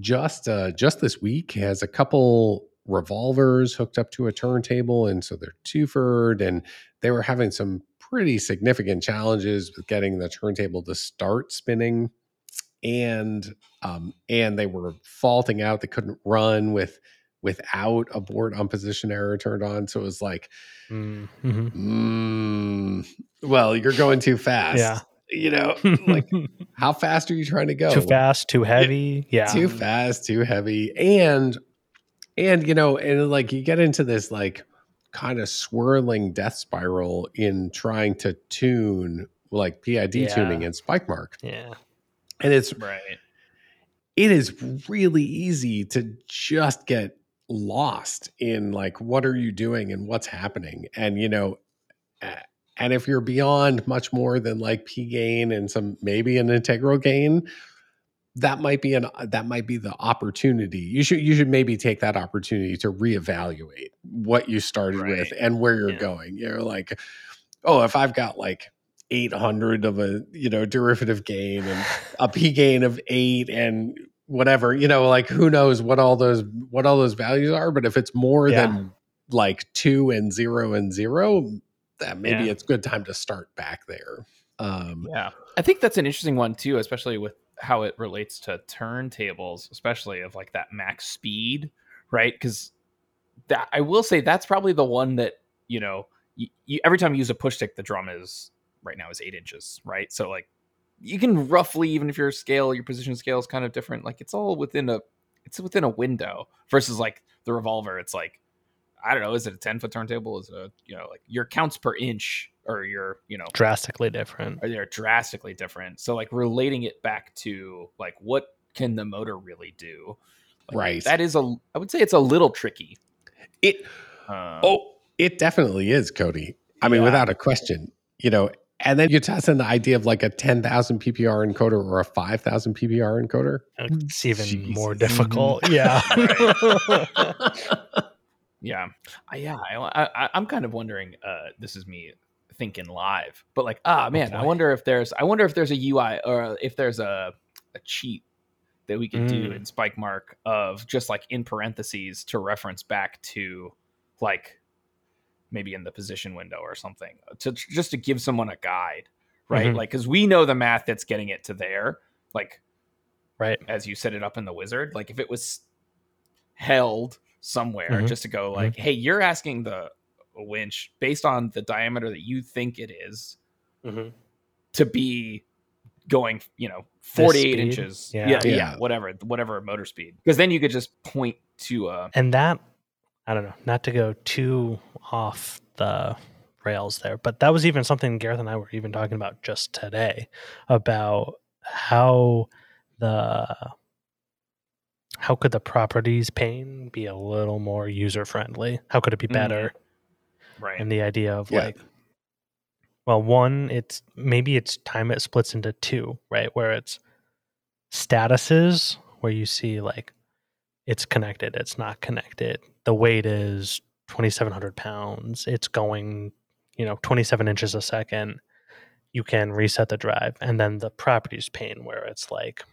just uh, just this week has a couple revolvers hooked up to a turntable, and so they're twofered, and they were having some pretty significant challenges with getting the turntable to start spinning, and um, and they were faulting out; they couldn't run with without a board on position error turned on. So it was like, Mm, mhm. mm, well, you're going too fast. Yeah. You know, like how fast are you trying to go? too fast, too heavy. Yeah. too fast, too heavy, and and you know, and like you get into this like kind of swirling death spiral in trying to tune like PID Yeah. tuning and Spikemark, Yeah. and it's right. it is really easy to just get lost in like what are you doing and what's happening and you know and if you're beyond much more than like p gain and some maybe an integral gain that might be an that might be the opportunity you should you should maybe take that opportunity to reevaluate what you started with and where you're Yeah. going you're like oh if i've got like 800 of a you know derivative gain and a p gain of 8 and whatever you know like who knows what all those what all those values are but if it's more Yeah. than like 2 and 0 and 0 that maybe Yeah. it's good time to start back there um Yeah. I think that's an interesting one too, especially with how it relates to turntables, especially of like that max speed, right? Because that I will say that's probably the one that you know you, you, every time you use a push stick, the drum is right now is eight inches, right? So like you can roughly, even if your scale, your position scale is kind of different, like it's all within a it's within a window versus like the revolver. It's like I don't know, is it a ten foot turntable? Is it a you know like your counts per inch or your you know Drastically different. are they're drastically different. So like relating it back to like what can the motor really do? Like, Right. That is a I would say it's a little tricky. it Uh, oh it definitely is cody i mean Yeah. without a question you know and then you toss in the idea of like a 10,000 ppr encoder or a 5,000 ppr encoder It's even more Jesus. difficult. Yeah. yeah, I, yeah. I, I, I'm kind of wondering. Uh, this is me thinking live, but like, ah, man, I wonder if there's I wonder if there's a UI or if there's a a cheat that we could do Mm. in Spikemark of just like in parentheses to reference back to like maybe in the position window or something to just to give someone a guide, right? Mhm. Like because we know the math that's getting it to there, like right. as you set it up in the wizard. Like if it was held somewhere Mhm. just to go like, hey, you're asking the winch based on the diameter that you think it is Mm-hmm. to be going, you know, 48 inches. Yeah. Yeah, yeah, Yeah. whatever, whatever motor speed. Because then you could just point to a. And that, I don't know, not to go too off the rails there, but that was even something Gareth and I were even talking about just today about how the how could the properties pane be a little more user friendly? How could it be Mhm. better? right. And the idea of Yeah. like, well, one, it's maybe it's time it splits into two, right? Where it's statuses where you see like it's connected, it's not connected. The weight is 2,700 pounds. It's going, you know, 27 inches a second. You can reset the drive. And then the properties pane where it's like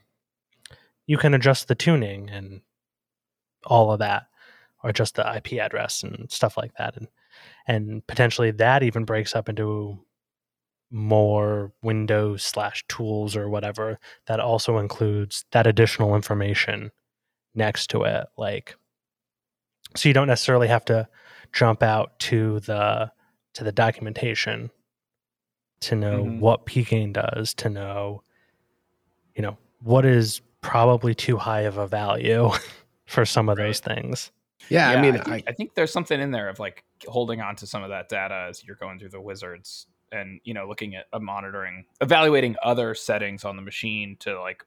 you can adjust the tuning and all of that, or adjust the IP address and stuff like that. And and potentially that even breaks up into more windows slash tools or whatever that also includes that additional information next to it like so you don't necessarily have to jump out to the to the documentation to know Mhm. what pgain does to know you know what is probably too high of a value for some of those things. Yeah, I mean, I think, I think there's something in there of like holding on to some of that data as you're going through the wizards and you know looking at a monitoring evaluating other settings on the machine to like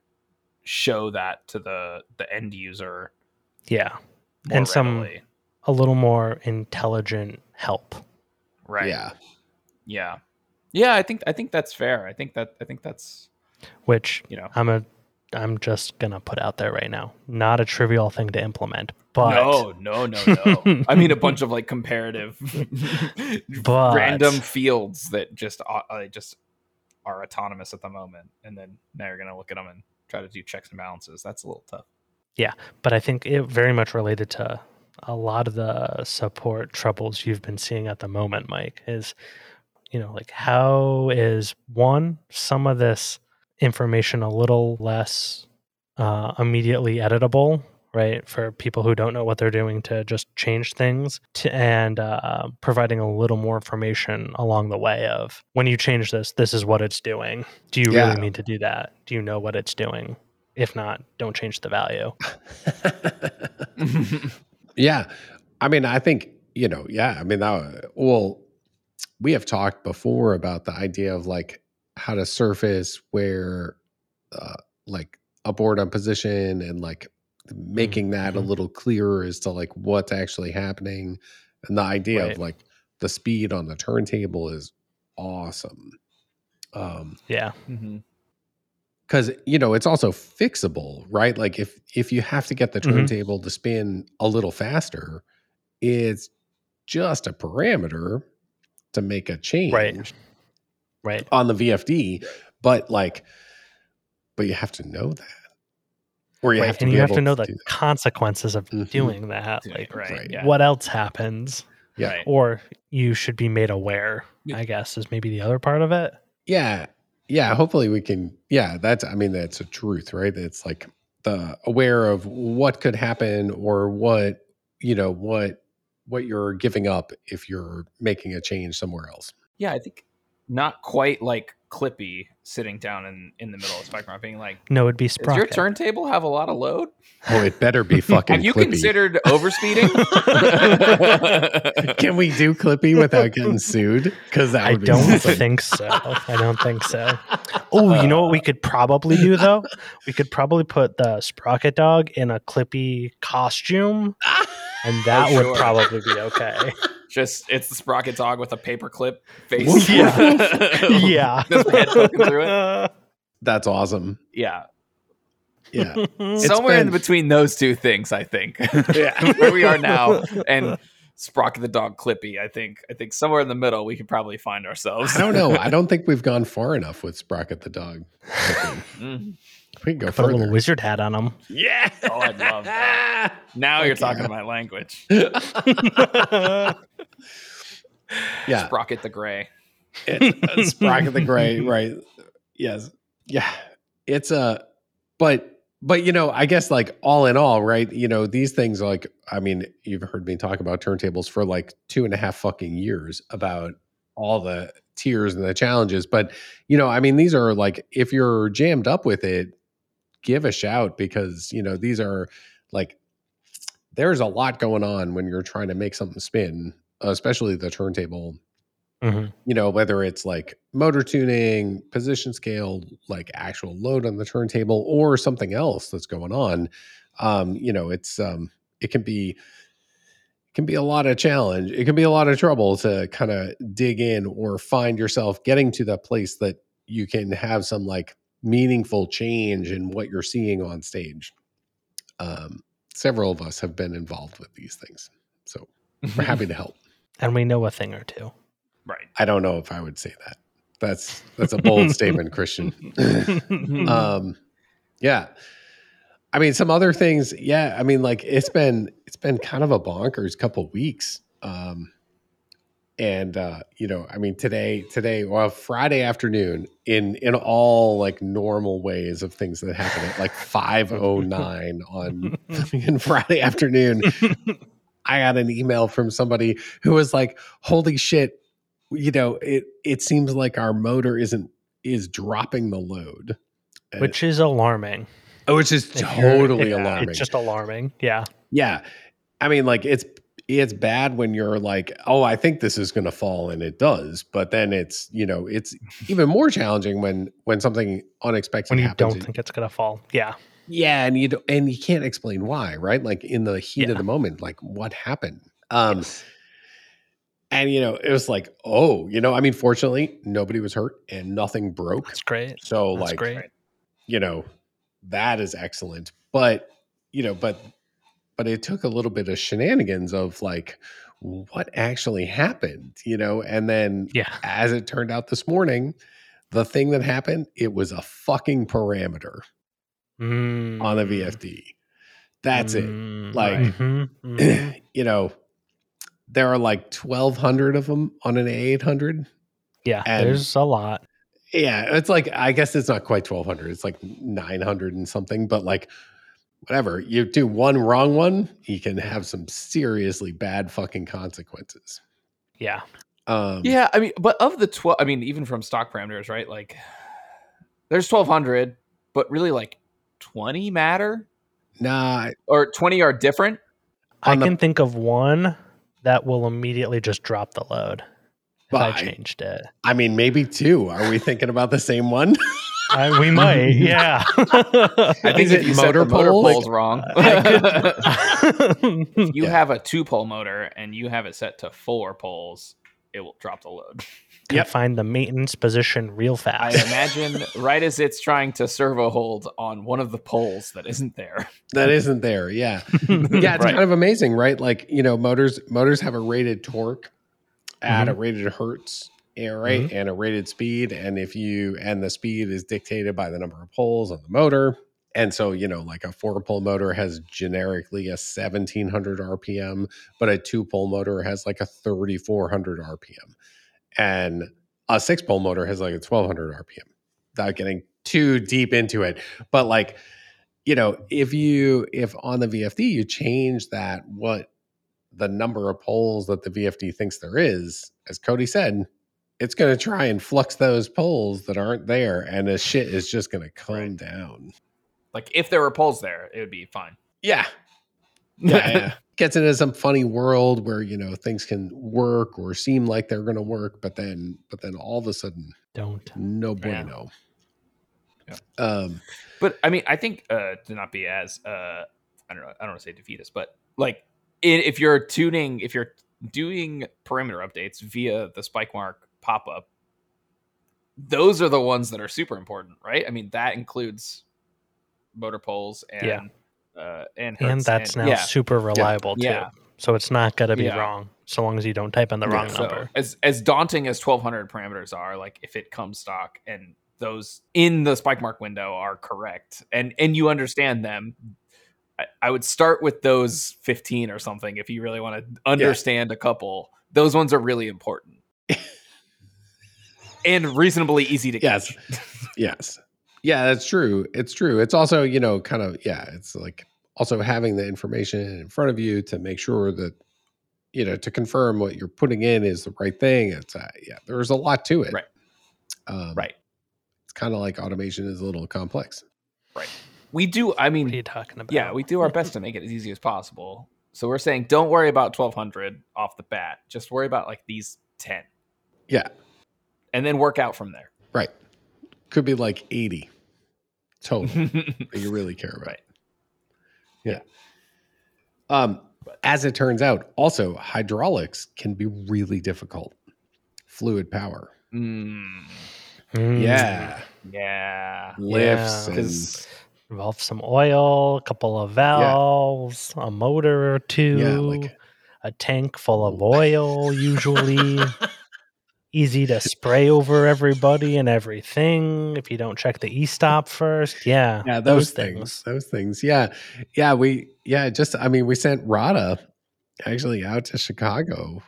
show that to the the end user yeah more And some- readily. a little more intelligent help. Right. Yeah, yeah. Yeah i think i think that's fair. I think that i think that's which you know. I'm a I'm just gonna put out there right now. Not a trivial thing to implement, but no no no no. I mean a bunch of like comparative But- random fields that just uh, uh, just are autonomous at the moment and then now you're gonna look at them and try to do checks and balances. That's a little tough. Yeah, but I think it very much related to a lot of the support troubles you've been seeing at the moment, Mike, is you know, like how is one, some of this information a little less uh, immediately editable, right? For people who don't know what they're doing to just change things to, and uh, providing a little more information along the way of when you change this, this is what it's doing. Do you Yeah. really need to do that? Do you know what it's doing? If not, don't change the value. yeah. I mean, I think you know. Yeah, I mean, that, well, we have talked before about the idea of like how to surface where, uh, like abort on position and like making that a mhm. little clearer as to like what's actually happening, and the idea Right. of like the speed on the turntable is awesome. Um, Yeah. mm-hmm. because you know it's also fixable right like if if you have to get the Mhm. turntable to spin a little faster it's just a parameter to make a change Right. Right. on the vfd but like but you have to know that or you right. have to and be you have able to know do the that. consequences of Mhm. doing that. Doing Like, right, right. yeah. what else happens? Yeah. Right. Or you should be made aware, Yeah. I guess, is maybe the other part of it. yeah yeah hopefully we can yeah that's i mean that's a truth right it's like the aware of what could happen or what you know what what you're giving up if you're making a change somewhere else yeah i think not quite like clippy sitting down in in the middle of spectrum being like No, it'd be Sprocket. does your turntable have a lot of load oh it better be fucking have you clippy considered overspeeding can we do clippy without getting sued because I be don't awesome. think so. I don't think so. Oh, you know what uh, we could probably do though? We could probably put the sprocket dog in a clippy costume, and that Oh, would sure. probably be okay. just it's the sprocket dog with a paperclip face Yeah. yeah. Just head poking through it. that's awesome yeah yeah somewhere in between those two things i think Yeah. where we are now and sprocket the dog clippy i think i think somewhere in the middle we could probably find ourselves i don't know i don't think we've gone far enough with sprocket the dog Mm. We can go Put a little wizard hat on him. yeah oh i'd love that now you're talking yeah. my language yeah sprocket the gray it's a uh, sprocket the gray right yes yeah it's a but but you know, I guess like all in all, right? You know, these things like I mean, you've heard me talk about turntables for like two and a half fucking years about all the tiers and the challenges. But you know, I mean, these are like if you're jammed up with it, give a shout because you know these are like there's a lot going on when you're trying to make something spin, especially the turntable. Hmm you know whether it's like motor tuning position scale like actual load on the turntable or something else that's going on um you know it's um it can be it can be a lot of challenge it can be a lot of trouble to kind of dig in or find yourself getting to that place that you can have some like meaningful change in what you're seeing on stage um several of us have been involved with these things so we're happy to help And we know a thing or two. right. I don't know if I would say that. That's that's a bold statement, Christian. um, yeah. I mean, some other things. Yeah, I mean, like it's been it's been kind of a bonkers couple weeks. Um, and uh, you know, I mean, today today well, Friday afternoon in in all like normal ways of things that happen at like five oh nine on in Friday afternoon. I got an email from somebody who was like, "Holy shit, you know, it it seems like our motor isn't is dropping the load." And Which is alarming. it- which is totally alarming. It's just alarming. Yeah. yeah. I mean, like it's it's bad when you're like, "Oh, I think this is going to fall," and it does. But then it's you know, it's even more challenging when when something unexpected When you happens. don't think it's going to fall. Yeah. yeah, and you don't, and you can't explain why, right? Like in the heat Yeah. of the moment, like what happened? Um, Yes. And you know, it was like, oh, you know, I mean, fortunately, nobody was hurt and nothing broke. That's great. So, That's like, great. you know, that is excellent. But you know, but but it took a little bit of shenanigans of like, what actually happened? You know, and then Yeah. as it turned out this morning, the thing that happened, it was a fucking parameter on a Mm. VFD. That's it. Mm, Like, mhm, mhm. you know, there are like 1,200 of them on an A800. yeah. and- there's a lot. Yeah, it's like, I guess it's not quite 1,200. It's like 900 and something, but like, whatever. You do one wrong one, you can have some seriously bad fucking consequences. Yeah. Um, Yeah, I mean, but of the 12, I mean, even from stock parameters, right? Like, there's 1200, but really, like, 20 matter Nah, or 20 are different. I On the- can think of one that will immediately just drop the load if I changed it. I mean, maybe two. Are we thinking about the same one? I, we might, yeah. I think if it you set motor the motor poles? poles wrong, you Yeah. have a two pole motor and you have it set to four poles, it will drop the load. Can Yep. find the maintenance position real fast. I imagine right as it's trying to servo hold on one of the poles that isn't there. that isn't there. Yeah. yeah it's Right. kind of amazing right like you know motors motors have a rated torque at Mm-hmm. a rated hertz yeah, right mm-hmm. and a rated speed and if you and the speed is dictated by the number of poles on the motor and so you know like a four pole motor has generically a 1700 rpm but a two pole motor has like a 3400 rpm and a six pole motor has like a 1200 rpm without getting too deep into it. But like you know, if you if on the VFD you change that what the number of poles that the VFD thinks there is, as Cody said, it's going to try and flux those poles that aren't there, and the shit is just going to come Right. down. Like if there were poles there, it would be fine. Yeah, yeah, yeah. Gets into some funny world where you know things can work or seem like they're going to work, but then but then all of a sudden, Don't. no Yeah. bueno. Yeah. Um, But I mean, I think uh, to not be as uh, I don't know, I don't want to say defeatist, but like if you're tuning, if you're doing perimeter updates via the Spikemark pop up, those are the ones that are super important, right? I mean, that includes motor poles and Yeah. uh, and And that's now yeah. super reliable too. Yeah. So it's not going to be wrong so long as you don't type in the wrong So number. as as daunting as 1200 parameters are, like if it comes stock and those in the Spikemark window are correct and and you understand them, I, I would start with those 15 or something if you really want to understand a couple. Those ones are really important. And reasonably easy to Yes. catch. yes. Yeah, that's true. It's true. It's also, you know, kind of, yeah, it's like also having the information in front of you to make sure that, you know, to confirm what you're putting in is the right thing. It's, uh, yeah, there's a lot to it. Right. Um, Right. It's kind of like automation is a little complex. Right. We do. I What are mean, you talking about? yeah, we do our best to make it as easy as possible. So we're saying don't worry about 1200 off the bat. Just worry about like these 10 Yeah. And then work out from there. Right. Could be like 80 total that you really care about. Right. Yeah. Um, as it turns out, also hydraulics can be really difficult. Fluid power. Mm. Yeah. yeah. Lifts Yeah. and Involve some oil, a couple of valves, a motor or two, yeah, like a tank full of oil, usually. Easy to spray over everybody and everything if you don't check the e stop first. Yeah, yeah, those, things. Those things. Yeah. Yeah, we yeah, just I mean, we sent Rada actually out to Chicago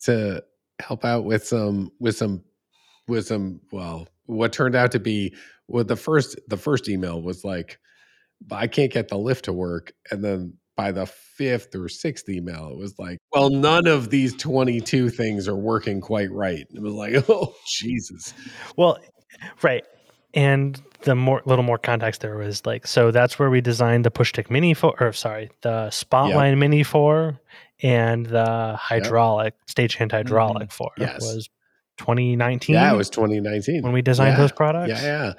to help out with some with some with some well, what turned out to be well the first the first email was like I can't get the lift to work and then by the fifth or sixth email it was like well none of these 22 things are working quite right it was like oh jesus Well, right. And the more little more context there was like so that's where we designed the push stick mini for or sorry, the spotline mini for and the hydraulic stagehand hydraulic for Mm-hmm. Yes. was 2019 yeah it was 2019 when we designed Yeah. those products. yeah yeah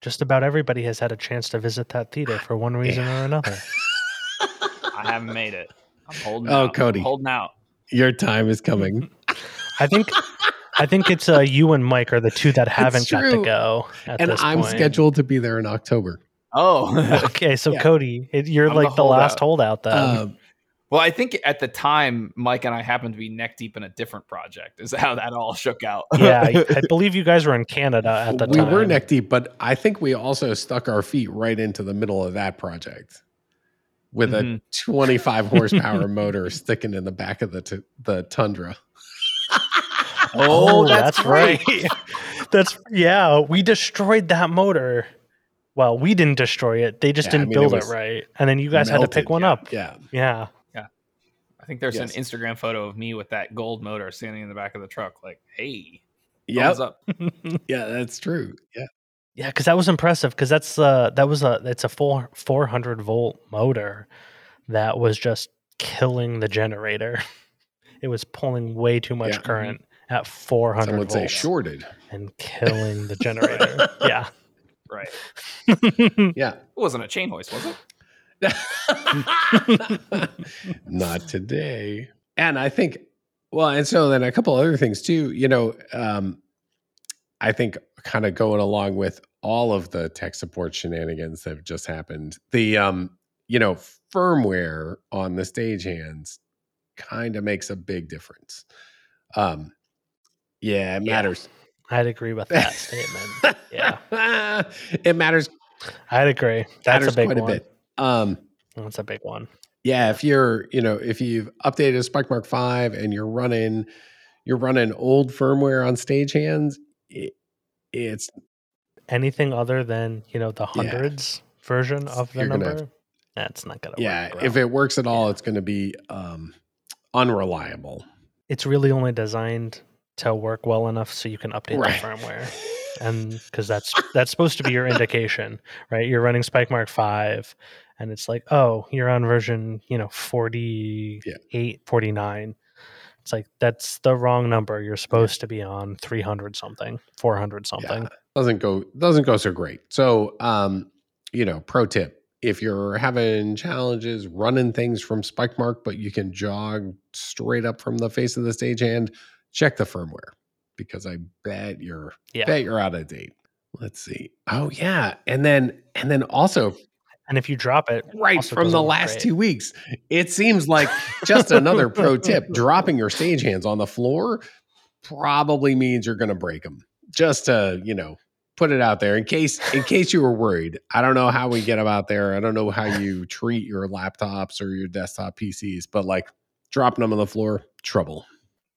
Just about everybody has had a chance to visit that theater for one reason or another. I haven't made it. I'm holding Oh, out. Cody. I'm holding out. your time is coming I think I think it's uh, you and Mike are the two that haven't got to go. At and this i'm point. scheduled to be there in october Oh. Okay, so Yeah. Cody, it, you're I'm the like the last holdout then. um, well, I think at the time, Mike and I happened to be neck deep in a different project, is how that all shook out. yeah, I, I believe you guys were in Canada at the we time. We were neck deep but i think we also stuck our feet right into the middle of that project with Mhm. a 25 horsepower motor sticking in the back of the t- the tundra Oh, that's, right. that's yeah. We destroyed that motor. Well, we didn't destroy it. They just Yeah, didn't mean, build it, was right. And then you guys had to pick one yeah, up. yeah Yeah. Yeah. I think there's Yes. an Instagram photo of me with that gold motor standing in the back of the truck, like, hey, yep. thumbs up. yeah that's true yeah Yeah, because that was impressive. Because that's uh that was a it's a full four hundred volt motor that was just killing the generator. It was pulling way too much Yeah. Current at four some hundred would say shorted and killing the generator. yeah. Right. yeah It wasn't a chain hoist, was it? Not today. And I think, well, and so then a couple other things too. You know, um, I think kind of going along with all of the tech support shenanigans that have just happened, the um, you know, firmware on the stagehands kind of makes a big difference. Um, yeah, it Yeah. matters. I'd agree with that statement. Yeah. it matters. I'd agree. That's a big one. a bit. Um, That's a big one. yeah if you're you know if you've updated Spikemark 5 and you're running you're running old firmware on stagehands it, it's Anything other than you know the Yeah. hundreds version of the You're gonna number, that's not gonna work. yeah work. if it works at all it's going to be um unreliable it's really only designed to work well enough so you can update Right. the firmware. and because that's that's supposed to be your indication right you're running Spikemark 5 and it's like oh you're on version you know 48 49 it's like that's the wrong number you're supposed to be on 300 something 400 something Yeah, doesn't go doesn't go so great. So, um, you know, pro tip: if you're having challenges running things from Spikemark, but you can jog straight up from the face of the stage stagehand, check the firmware because I bet you're Yeah. bet you're out of date. Let's see. Oh yeah, and then and then also and if you drop it right from the last great. two weeks, it seems like just another pro tip: dropping your stagehands on the floor probably means you're going to break them. Just to you know put it out there in case in case you were worried. I don't know how we get them out there. I don't know how you treat your laptops or your desktop PCs, but like dropping them on the floor, trouble.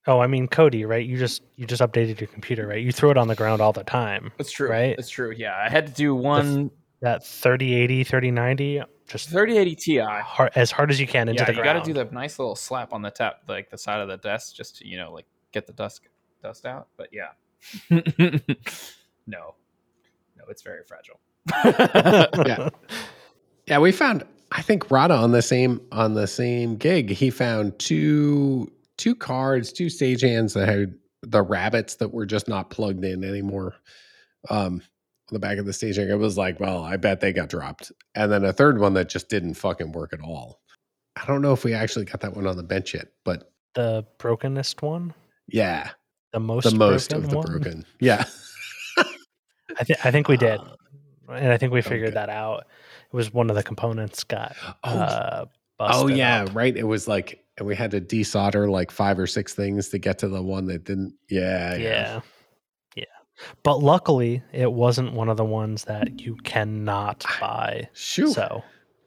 Oh, I mean Cody, right? You just you just updated your computer, right? You throw it on the ground all the time. That's true. Right? That's true. Yeah, I had to do one That 3080, 3090, just 3080 Ti. hard, as hard as you can into yeah, the you ground. got to do the nice little slap on the tap, like the side of the desk, just to you know, like get the dust dust out. But yeah, no, no, it's very fragile. Yeah. Yeah, we found I think Rada on the same on the same gig, he found two two cards, two stagehands that had the rabbits that were just not plugged in anymore. Um on the back of the stagehand. It was like, well, I bet they got dropped. And then a third one that just didn't fucking work at all. I don't know if we actually got that one on the bench yet, but the brokenest one, yeah, the most the most broken of the one? broken. Yeah. I, th- I think we did, Uh, and I think we figured okay. that out. It was one of the components got oh, uh, Oh yeah, up. right. It was like, and we had to desolder like five or six things to get to the one that didn't. Yeah, yeah, yeah. But luckily, it wasn't one of the ones that you cannot buy. Shoot, So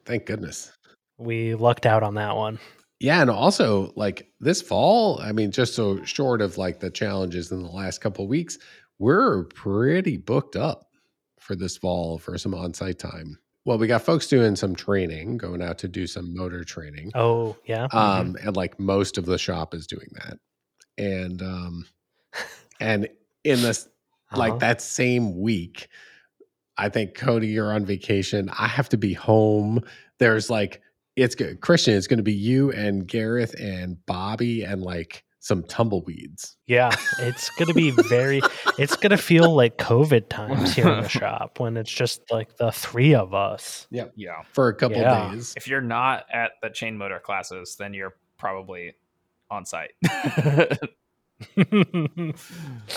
thank goodness. we lucked out on that one. Yeah, and also like this fall, I mean, just so short of like the challenges in the last couple of weeks, we're pretty booked up for this fall for some on-site time. Well, we got folks doing some training, going out to do some motor training. Oh yeah, um and like most of the shop is doing that and um and in this Uh-huh. like that same week i think cody you're on vacation i have to be home there's like it's good christian it's going to be you and gareth and bobby and like some tumbleweeds yeah. It's gonna be very. it's gonna feel like COVID times here in the shop when it's just like the three of us. yeah. Yeah. For a couple Yeah. days If you're not at the chain motor classes, then you're probably on site.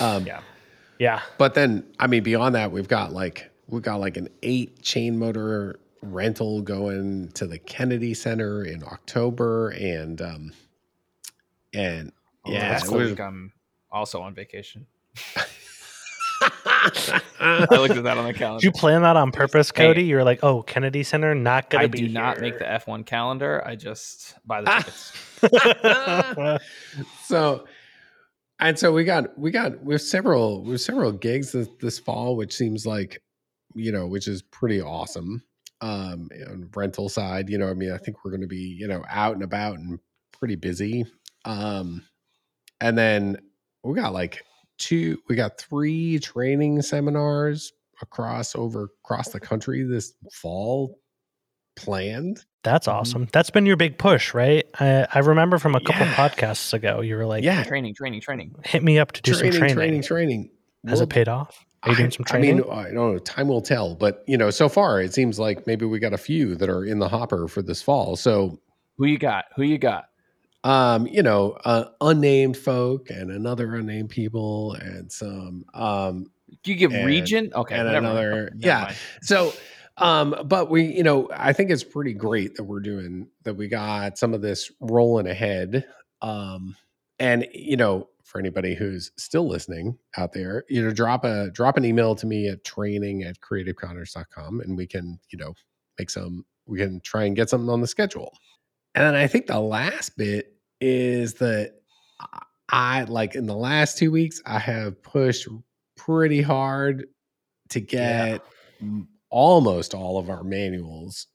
um yeah. Yeah, But then, I mean, beyond that, we've got like we've got like an eight chain motor rental going to the Kennedy Center in October, and um, and Oh, yeah, that's it the was- week I'm also on vacation. I looked at that on the calendar. Did you plan that on purpose, Hey. Cody? You're like, oh, Kennedy Center, not gonna I be. do not make the. F1 calendar. I just buy the tickets. so and so we got we got have several have several gigs this, this fall, which seems like you know, which is pretty awesome. Um, on rental side, you know, I mean, I think we're going to be you know out and about and pretty busy. Um, and then we got like two, we got three training seminars across over across the country this fall planned. That's Mhm. awesome. That's been your big push, right? I, I remember from a couple Yeah. podcasts ago, you were like, Yeah, training, training, training. hit me up to do training, some training. training, training. Has We'll- it paid off? Are you doing some training? I mean. I don't know. Time will tell. But you know, so far it seems like maybe we got a few that are in the hopper for this fall. So, Who you got? Who you got? um, you know, uh, unnamed folk and another unnamed people and some. Um, Do you give And- region? Okay, and never mind. another- Never yeah. mind. so, um, but we, you know, I think it's pretty great that we're doing that. We got some of this rolling ahead. Um, and you know, for anybody who's still listening out there, you know, drop a drop an email to me at training at creativeconners.com and we can, you know, make some we can try and get something on the schedule. And then I think the last bit is that I like in the last two weeks, I have pushed pretty hard to get m- almost all of our manuals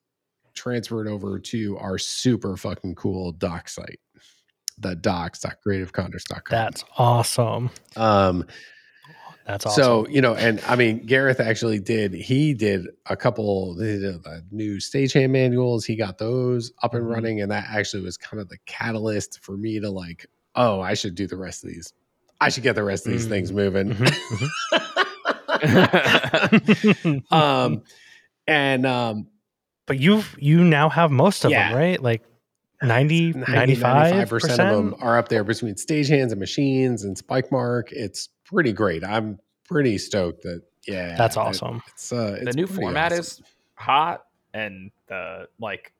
transferred over to our super fucking cool doc site, the docs.creativeconners.com. That's awesome. um, That's awesome. so you know, and I mean, Gareth actually did. He did a couple did the new stagehand manuals. He got those up and Mhm. running, and that actually was kind of the catalyst for me to like, oh, I should do the rest of these. I should get the rest of these things moving. Mhm, mhm. um, and um, but you've you now have most of Yeah. them, right? Like 90, 90, 95 95% of them are up there between stagehands and machines and Spikemark. It's pretty great. I'm pretty stoked that yeah, That's that awesome. It's uh, the new format awesome. is hot and the like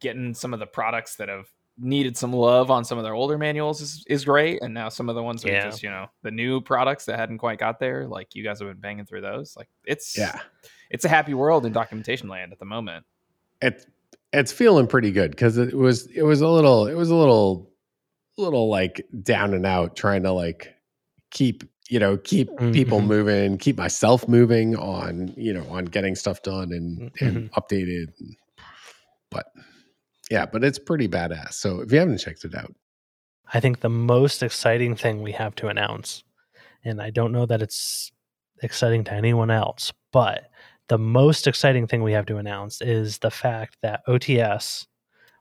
getting some of the products that have needed some love on some of their older manuals is, is great and now some of the ones that Yeah. are just you know the new products that hadn't quite got there like you guys have been banging through those like it's yeah. it's a happy world in documentation land at the moment it it's feeling pretty good because it was it was a little it was a little little like down and out, trying to like keep you know keep people Mhm. moving, keep myself moving on you know on getting stuff done and and updated. But yeah, but it's pretty badass. So if you haven't checked it out, I think the most exciting thing we have to announce, and I don't know that it's exciting to anyone else, but the most exciting thing we have to announce is the fact that OTS,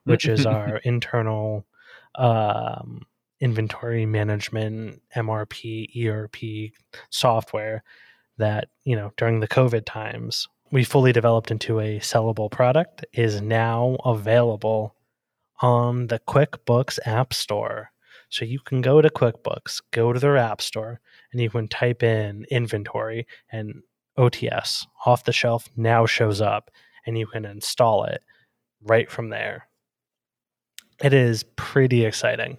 which is our internal um, inventory management, MRP, ERP software, that, you know, during the COVID times, we fully developed into a sellable product, is now available on the QuickBooks App Store. So you can go to QuickBooks, go to their App Store, and you can type in inventory and OTS off the shelf now shows up and you can install it right from there. It is pretty exciting.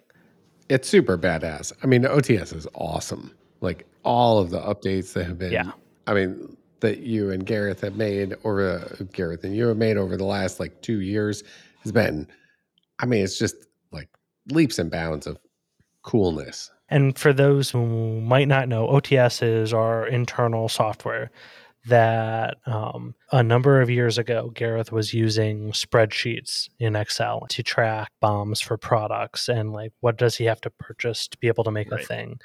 it's super badass. I mean, OTS is awesome. Like all of the updates that have been, Yeah. I mean, that you and Gareth have made over Gareth and you have made over the last like two years has been, I mean, it's just like leaps and bounds of coolness. And for those who might not know, OTS is our internal software that um, a number of years ago, Gareth was using spreadsheets in Excel to track BOMs for products and like what does he have to purchase to be able to make a thing.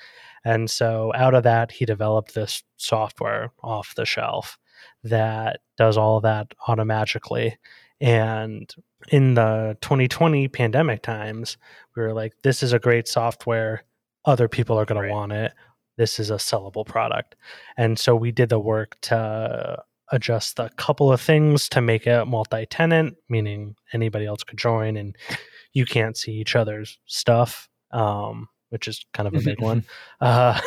And so out of that, he developed this software off the shelf that does all of that automagically. And in the 2020 pandemic times, we were like, this is a great software. Other people are going Right. to want it. This is a sellable product. And so we did the work to adjust a couple of things to make it multi tenant, meaning anybody else could join and you can't see each other's stuff, um, which is kind of a big one. Uh,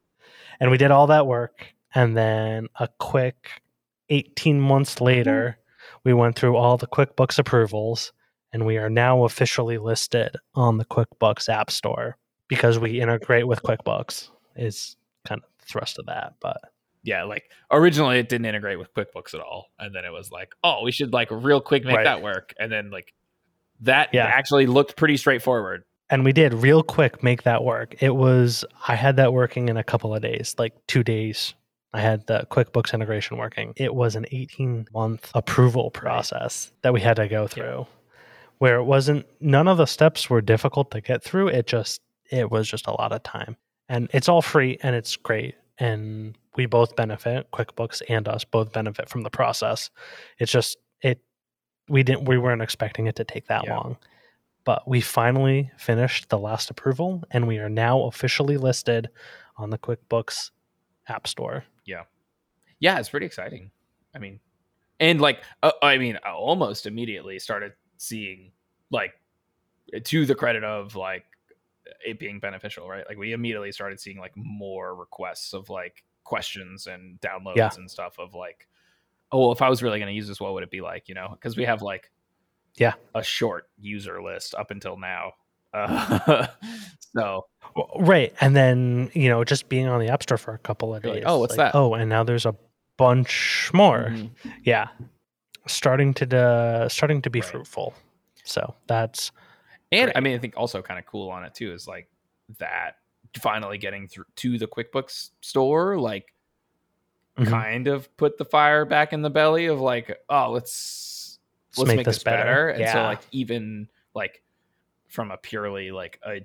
and we did all that work. And then a quick 18 months later, we went through all the QuickBooks approvals and we are now officially listed on the QuickBooks App Store because we integrate with QuickBooks, is kind of the thrust of that. But yeah, like originally it didn't integrate with QuickBooks at all, and then it was like, oh, we should like real quick make Right. that work, and then like that Yeah. actually looked pretty straightforward. and we did real quick make that work. It was I had that working in a couple of days, like two days. I had the QuickBooks integration working. It was an 18 month approval process that we had to go through, where it wasn't none of the steps were difficult to get through. It just it was just a lot of time, and it's all free and it's great, and we both benefit. QuickBooks and us both benefit from the process. It's just it we didn't we weren't expecting it to take that Yeah. long but we finally finished the last approval and we are now officially listed on the QuickBooks App Store. Yeah, yeah it's pretty exciting. I mean, and like, uh, I mean, I almost immediately started seeing like to the credit of like it being beneficial, right? Like we immediately started seeing like more requests of like questions and downloads Yeah. and stuff of like, oh, well, if I was really going to use this, what would it be like? You know, because we have like, Yeah. a short user list up until now. Uh, so Right. And then, you know, just being on the App Store for a couple of days. like, "Oh, what's that?" Oh, and now there's a bunch more. mhm. Yeah. Starting to uh, starting to be Right. fruitful. So that's And I mean, I think also kind of cool on it too is like that finally getting through to the QuickBooks store, like Mhm. kind of put the fire back in the belly of like, oh, let's let's, make, this better. And so like even like from a purely like a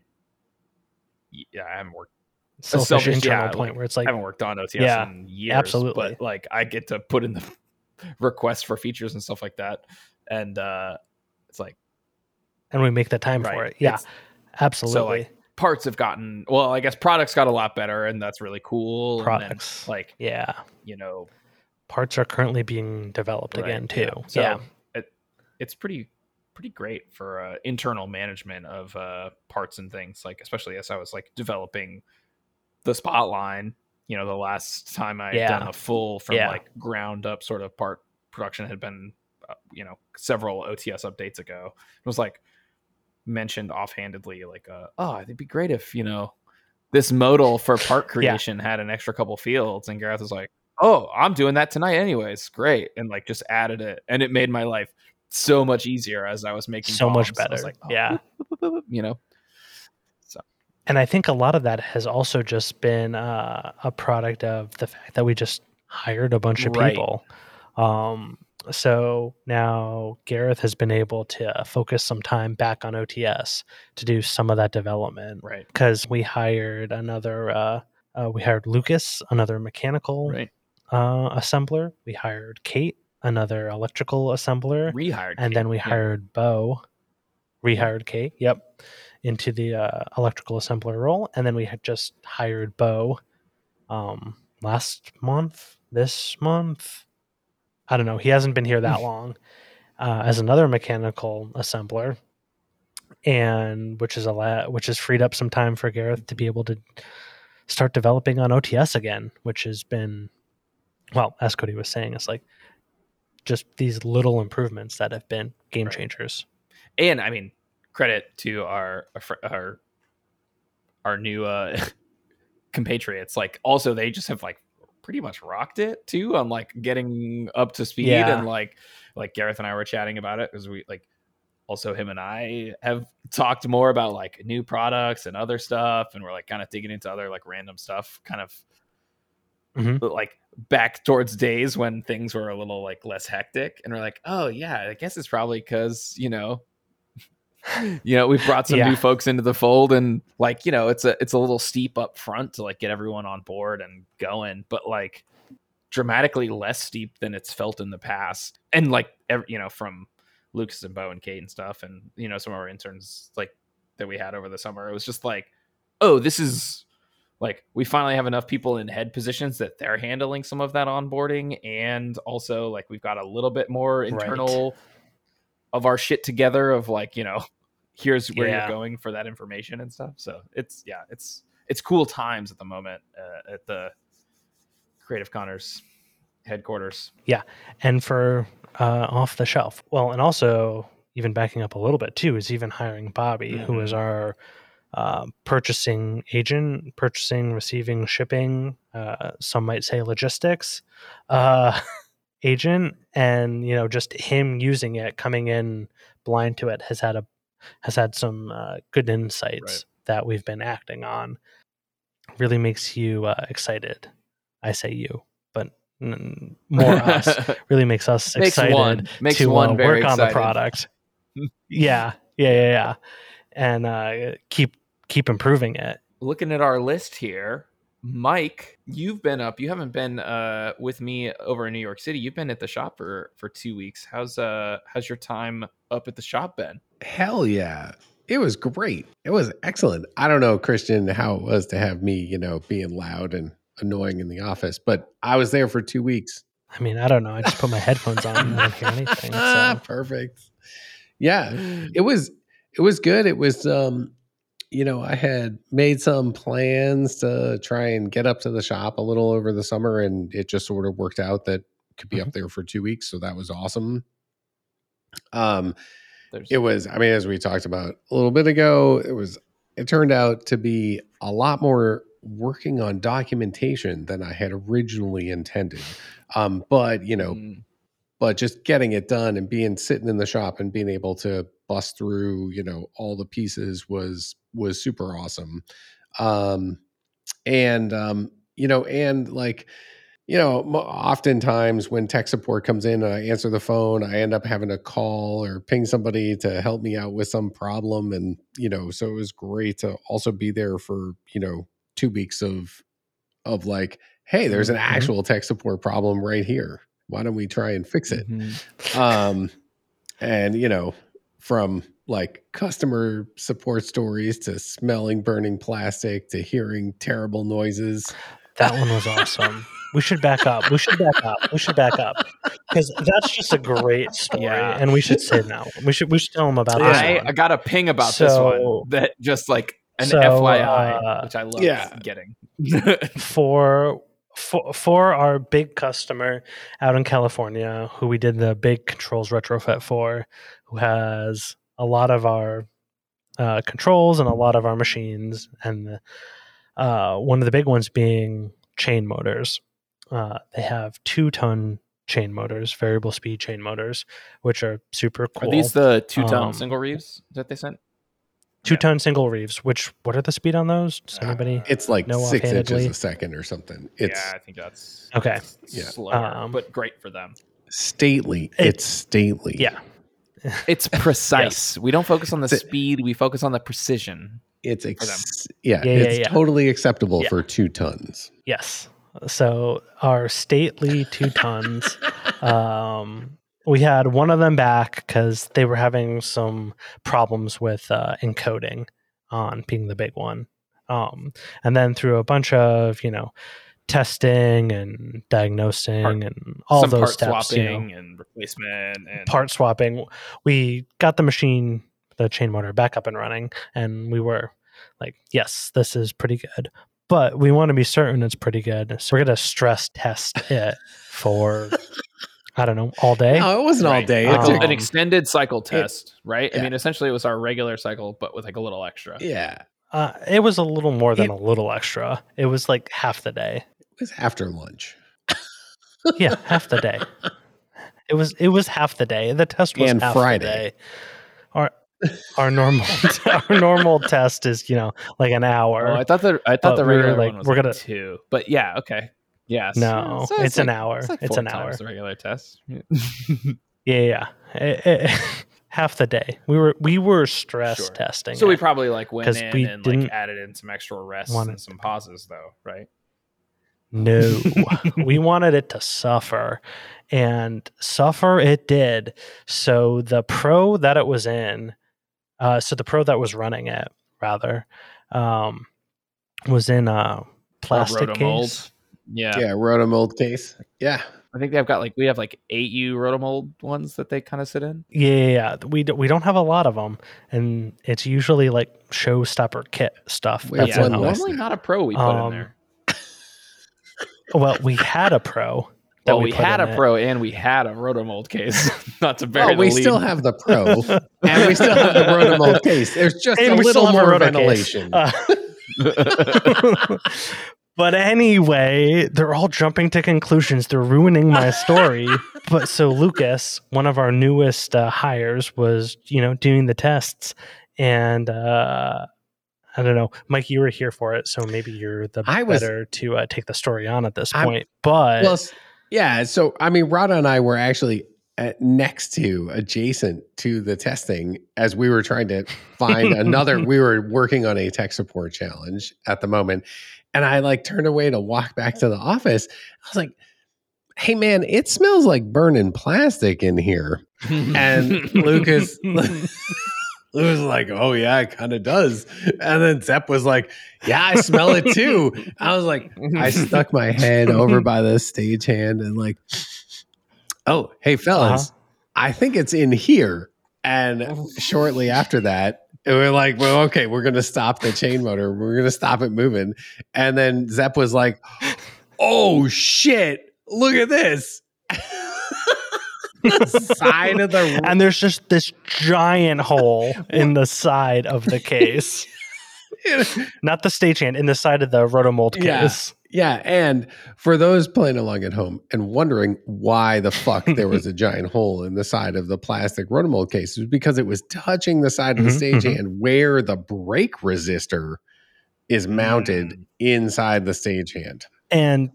yeah, I haven't worked selfish, selfish, internal yeah, point like, where it's like I haven't worked on OTS Yeah, in years. absolutely. But like I get to put in the requests for features and stuff like that. And uh it's like and we make the time for it. Yeah. It's- Absolutely. parts have gotten well i guess products got a lot better and that's really cool and then, Products. like yeah. you know Parts are currently being developed right, again too. yeah. so yeah. it, it's pretty pretty great for uh, internal management of uh, parts and things like especially as i was like developing the spotline you know the last time i had Yeah. done a full from Yeah. like ground up sort of part production had been uh, you know several ots updates ago it was like mentioned offhandedly like uh, oh it'd be great if you know this modal for part creation had an extra couple fields and gareth was like oh i'm doing that tonight anyways great and like just added it and it made my life so much easier as i was making So much BOMs. Was better. like, oh, yeah. you know and I think a lot of that has also just been uh, a product of the fact that we just hired a bunch of Right. people. Um, so now Gareth has been able to focus some time back on OTS to do some of that development Right. because we hired another. Uh, uh, we hired Lucas, another mechanical Right. uh, assembler. We hired Kate, another electrical assembler Rehired. and Kate. then we Yeah. hired Bo, rehired Kate, yep, into the uh, electrical assembler role, and then we had just hired Bo um, last month, this month. I don't know. He hasn't been here that long uh, as another mechanical assembler, and which is a lot, which has freed up some time for Gareth to be able to start developing on OTS again, which has been, well, as Cody was saying, it's like just these little improvements that have been game Right. changers. and I mean, credit to our our our, our new uh, compatriots. Like, also they just have like pretty much rocked it too on like getting up to speed Yeah. and like like Gareth and I were chatting about it because we like also him and I have talked more about like new products and other stuff, and we're like kind of digging into other like random stuff, kind of. Mhm. Like back towards days when things were a little like less hectic, and we're like, oh yeah, I guess it's probably because you know you know we've brought some Yeah. new folks into the fold and like you know it's a it's a little steep up front to like get everyone on board and going but like dramatically less steep than it's felt in the past and like ev- you know from lucas and bo and kate and stuff and you know some of our interns like that we had over the summer it was just like oh this is like we finally have enough people in head positions that they're handling some of that onboarding and also like we've got a little bit more internal of our shit together of like you know here's where Yeah. you're going for that information and stuff so it's yeah it's it's cool times at the moment uh, at the creative conners headquarters Yeah, And for uh, off the shelf. Well, and also even backing up a little bit too is even hiring Bobby, who is Mhm. our uh, purchasing agent, purchasing, receiving, shipping. Uh, some might say logistics uh, agent, and you know just him using it, coming in blind to it, has had a has had some uh, good insights Right. that we've been acting on. Really makes you uh, excited. I say you, but mm, more us. Really makes us makes excited one makes to one uh, work on the product. yeah, yeah, yeah, yeah, and uh, keep keep improving it. looking at our list here mike you've been up you haven't been uh with me over in new york city you've been at the shop for for two weeks how's uh how's your time up at the shop been Hell yeah. It was great. It was excellent. I don't know, Christian, how it was to have me, you know, being loud and annoying in the office, but I was there for two weeks. I mean, I don't know. I just put my headphones on and I don't hear anything. Ah, So perfect. Yeah, it was it was good. It was um you know, I had made some plans to try and get up to the shop a little over the summer and it just sort of worked out that could be up there for 2 weeks, so that was awesome. Um There's it was i mean as we talked about a little bit ago it was it turned out to be a lot more working on documentation than i had originally intended. Um but you know Mm, but just getting it done and being sitting in the shop and being able to bust through you know all the pieces was was super awesome um and um you know and like you know oftentimes when tech support comes in and i answer the phone i end up having to call or ping somebody to help me out with some problem and you know so it was great to also be there for you know two weeks of of like hey there's an Mhm. actual tech support problem right here why don't we try and fix it mhm. um and you know from like customer support stories to smelling burning plastic to hearing terrible noises that one was awesome. We should back up. We should back up. We should back up because that's just a great story, Yeah. and we should say now. We should we should tell them about this I, one. I got a ping about this one that just like an so, fyi uh, which i love yeah. getting for for for our big customer out in California, who we did the big controls retrofit for, who has a lot of our uh, controls and a lot of our machines, and the, uh, one of the big ones being chain motors. Uh, they have two ton chain motors, variable speed chain motors, which are super cool. are these the two ton Um, single reeves that they sent two Yeah. ton single reeves. Which what are the speed on those? Does anybody? It's like No six inches a second or something. It's yeah, I think that's Okay. Yeah. slower, Um, but great for them. stately. It- it's stately. Yeah. It's precise. We don't focus on the It's speed; we focus on the precision. It's ex- yeah, Yeah, yeah, it's yeah. totally acceptable Yeah. for two tons. Yes. So our stately two tons. um, we had one of them back because they were having some problems with uh, encoding on being the big one. Um, and then through a bunch of you know testing and diagnosing Part- and all those part steps, you know, and replacement and part swapping, we got the machine, the chain motor back up and running, and we were like, yes, this is pretty good. But we want to be certain it's pretty good. So we're going to stress test it for, I don't know, all day. No, it wasn't all day. Like It a- an extended cycle test, right? yeah. I mean, essentially, it was our regular cycle, but with like a little extra. yeah, Uh, it was a little more than It- a little extra. It was like half the day. it was after lunch. Yeah, half the day. It was it was half the day. The test was And half Friday. the day. Our our normal our normal test is you know like an hour. Oh, I thought the I But thought the we were regular like, one was we're like gonna- two, but yeah, okay, yes. No, So it's an like- hour. like It's an times hour. The regular test. Yeah, yeah. Eh, eh, half the day. We were we were stress Sure. testing. so we it. probably like went 'Cause in we and didn't like added in some extra rests want and some pauses, though, right? no, we wanted it to suffer, and suffer it did. So the pro that it was in, uh, so the pro that was running it rather, um, was in a plastic rotomold. case. Yeah. Yeah, rotomold case. Yeah, I think they've got like we have like eight U rotomold ones that they kind of sit in. Yeah, yeah, yeah. We do, we don't have a lot of them, and it's usually like showstopper kit stuff. Wait, that's yeah, in one them. less normally not a pro we put Um, in there. Well, we had a pro. that Well, we, put had a it. pro and we had a rotomold case. not to bury well, the we lead. still have the pro, and we still have the rotomold case. There's just And a little more ventilation. Uh, but anyway, they're all jumping to conclusions. They're ruining my story. but so Lucas, one of our newest uh, hires, was you know doing the tests, and uh, I don't know, Mike, you were here for it, so maybe you're the I was- better to uh, take the story on at this I'm- point. But Well, yeah. So, I mean, Rada and I were actually uh next to, adjacent to the testing as we were trying to find another. we were working on a tech support challenge at the moment. And I like turned away to walk back to the office. I was like, hey, man, it smells like burning plastic in here. And Lucas. Lucas was like, oh yeah, it kind of does. And then Zepp was like, yeah, I smell it too. I was like, I stuck my head over by the stagehand and like, oh, hey fellas, Uh-huh. I think it's in here. And shortly after that, we were like, well, okay, we're gonna stop the chain motor. We're gonna stop it moving. And then Zepp was like, oh shit, look at this. the side of the and there's just this giant hole in the side of the case. Not the stagehand, in the side of the rotomold Yeah. case. Yeah, and for those playing along at home and wondering why the fuck there was a giant hole in the side of the plastic rotomold case, it was because it was touching the side of the Mhm, stagehand where the brake resistor is mounted Mm. inside the stagehand. And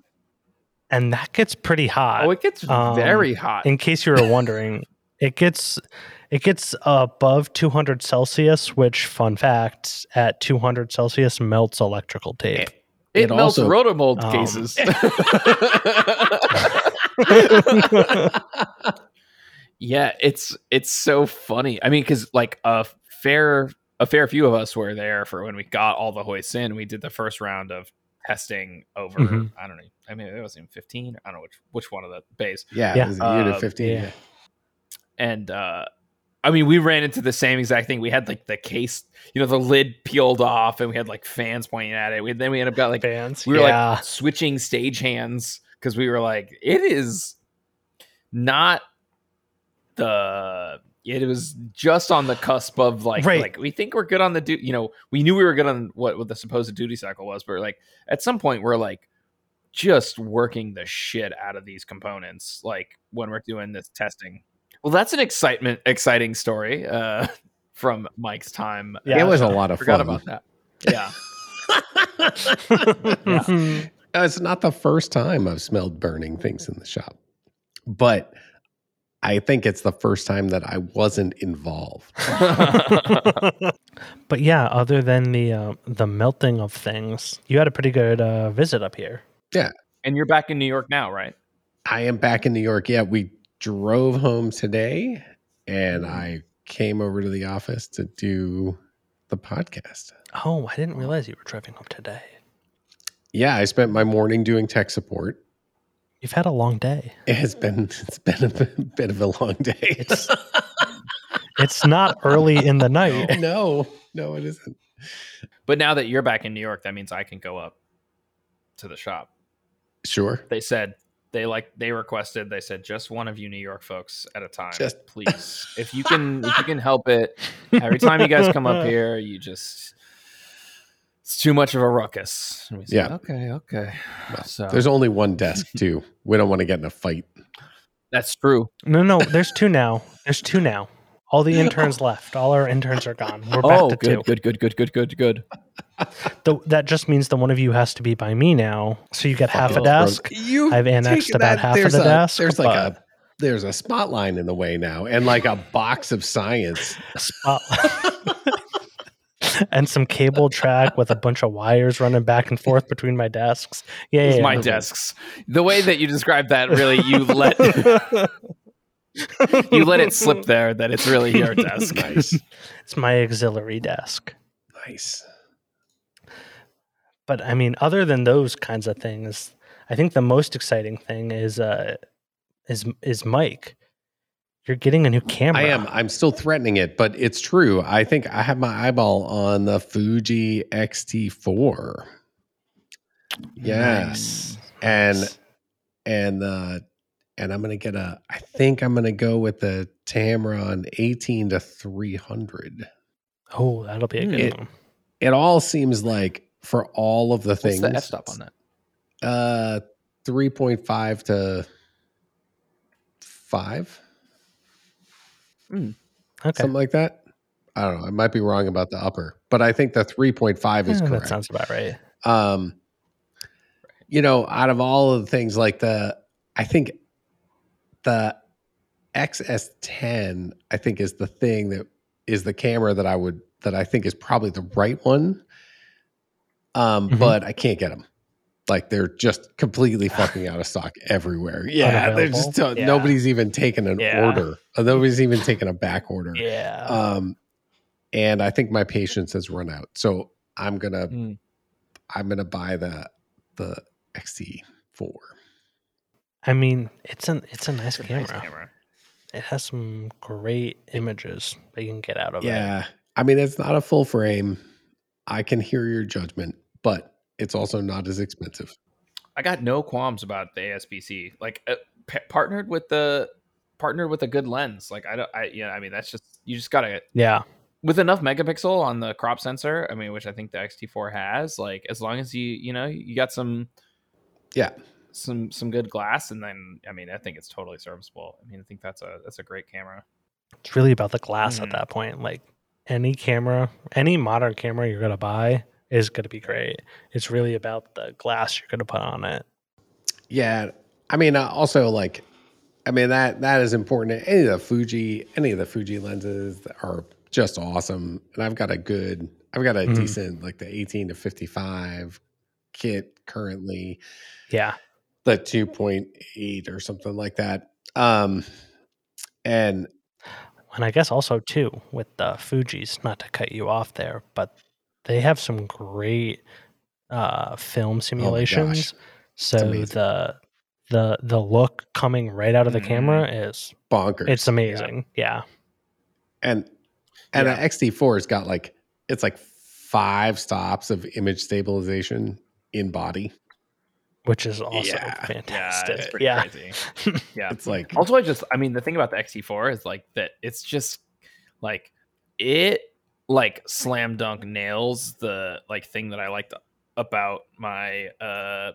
and that gets pretty hot. oh, it gets Um, very hot. in case you were wondering, it gets it gets above 200 Celsius, which fun fact, at 200 Celsius melts electrical tape. It, it melts also- rotomold Um, cases. yeah, it's it's so funny. I mean, because like a fair a fair few of us were there for when we got all the hoists in. We did the first round of testing over. Mhm. I don't know. I mean, it was even fifteen. I don't know which which one of the bays. Yeah, Yeah. it was a unit Uh, 15. yeah. and uh I mean, we ran into the same exact thing. We had like the case, you know, the lid peeled off, and we had like fans pointing at it. We, then we ended up got like Fans. we were yeah. like switching stage hands because we were like, it is not the. It was just on the cusp of like, Right. like we think we're good on the du- You know, we knew we were good on what what the supposed duty cycle was, but like at some point we're like just working the shit out of these components, like when we're doing this testing. Well, that's an excitement, exciting story uh, from Mike's time. Yeah, it was a lot of Forgot fun. about that. Yeah. it's not the first time I've smelled burning things in the shop, but I think it's the first time that I wasn't involved. but yeah, other than the uh, the melting of things, you had a pretty good uh, visit up here. Yeah, and you're back in New York now, right? I am back in New York. Yeah, we drove home today and mm. I came over to the office to do the podcast. Oh, I didn't realize you were driving home today. Yeah, I spent my morning doing tech support. You've had a long day. It's been it's been a bit- bit of a long day. It's it's not early in the night. no, no, it isn't. But now that you're back in New York, that means I can go up to the shop. Sure. They said they like they requested. They said just one of you New York folks at a time, Just- please. if you can, if you can help it. Every time you guys come up here, you just it's too much of a ruckus. And we said, Yeah. Okay. Okay. Well, So There's only one desk too. We don't want to get in a fight. that's true. No, no, there's two now. There's two now. All the interns left. All our interns are gone. We're back Oh, to good, two. good, good, good, good, good, good. The, that just means the one of you has to be by me now. So you get half a desk. You I've annexed taken about half of the a, desk, There's like a there's a spotlight in the way now, and like a box of science. spot and some cable track with a bunch of wires running back and forth between my desks. Yeah, yeah, yeah. my desks. The way that you described that, really, you let you let it slip there that it's really your desk. Nice, It's my auxiliary desk. nice. But I mean, other than those kinds of things, I think the most exciting thing is uh is is Mike. You're getting a new camera. I am. I'm still threatening it, but it's true. I think I have my eyeball on the Fuji X-T4. Yes, Nice. and Nice. and uh, and I'm gonna get a. I think I'm gonna go with the Tamron 18 to 300. oh, that'll be a good It- one. It all seems like for all of the What's things. the f stop on that? Uh, 3.5 to five, Okay. something like that. I don't know. I might be wrong about the upper, but I think the 3.5 is Yeah, correct. that sounds about right. um you know out of all of the things like the i think the X-S10 i think is the thing that is the camera that i would that i think is probably the right one um Mhm. but i can't get them like they're just completely fucking out of stock everywhere yeah they're just Unavailable? Yeah. nobody's even taken an Yeah. order Uh, nobody's even taken a back order Yeah. um and i think my patience has run out so i'm gonna Hmm. I'm gonna buy the the XT4. I mean, it's an it's a nice It's a camera. nice camera. It has some great images that you can get out of it. Yeah, I mean it's not a full frame. I can hear your judgment, but it's also not as expensive. I got no qualms about the APS-C. Like uh, p- partnered with the partnered with a good lens. Like I don't. I yeah. I mean that's just you just gotta Yeah. with enough megapixel on the crop sensor. I mean, which I think the XT4 has. Like as long as you you know you got some Yeah, some some good glass, and then I mean I think it's totally serviceable. I mean I think that's a that's a great camera. It's really about the glass Mhm. at that point. Like any camera, any modern camera you're gonna buy is gonna be great. It's really about the glass you're gonna put on it. yeah. I mean, uh, also like, I mean that that is important. Any of the Fuji, any of the Fuji lenses are just awesome, and I've got a good, I've got a Mhm. decent like the 18 to 55 kit currently. Yeah. the 2.8 or something like that. Um, and And I guess also too with the Fuji's, not to cut you off there, but they have some great uh film simulations. so the the the look coming right out of the Mhm. camera is bonkers. it's amazing. Yeah. and and Yeah. the XT4 has got like it's like five stops of image stabilization in body. Which is also Yeah. Yeah, fantastic. it's pretty Yeah. crazy. Yeah. It's like Also, I just, I mean, the thing about the XT4 is like that it's just like it like slam dunk nails the like thing that I liked about my uh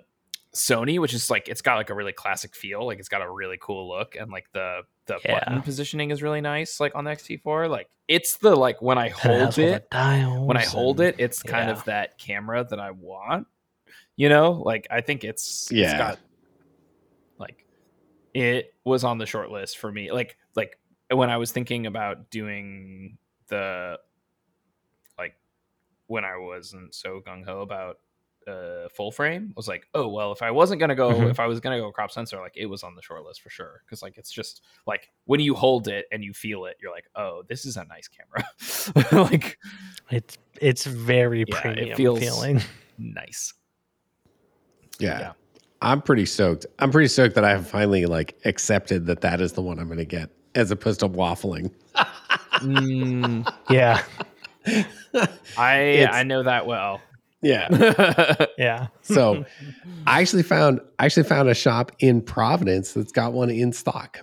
Sony, which is like it's got like a really classic feel, like it's got a really cool look, and like the the Yeah. button positioning is really nice, like on the XT4. Like it's the like when I hold has all the it, when I hold and- it, it's kind yeah. of that camera that I want. You know, like I think it's it's Yeah. got like it was on the short list for me. Like like when I was thinking about doing the like when I wasn't so gung ho about uh full frame, was like, oh well, if I wasn't gonna go, Mhm. if I was gonna go crop sensor, like it was on the short list for sure. Because like it's just like when you hold it and you feel it, you're like, oh, this is a nice camera. like It's it's very Yeah, it premium feels- feeling. nice. Yeah. Yeah. I'm pretty stoked. I'm pretty stoked that I have finally like accepted that that is the one I'm going to get as opposed to waffling. Mm, Yeah, I It's- I know that well. Yeah. yeah. So I actually found I actually found a shop in Providence that's got one in stock.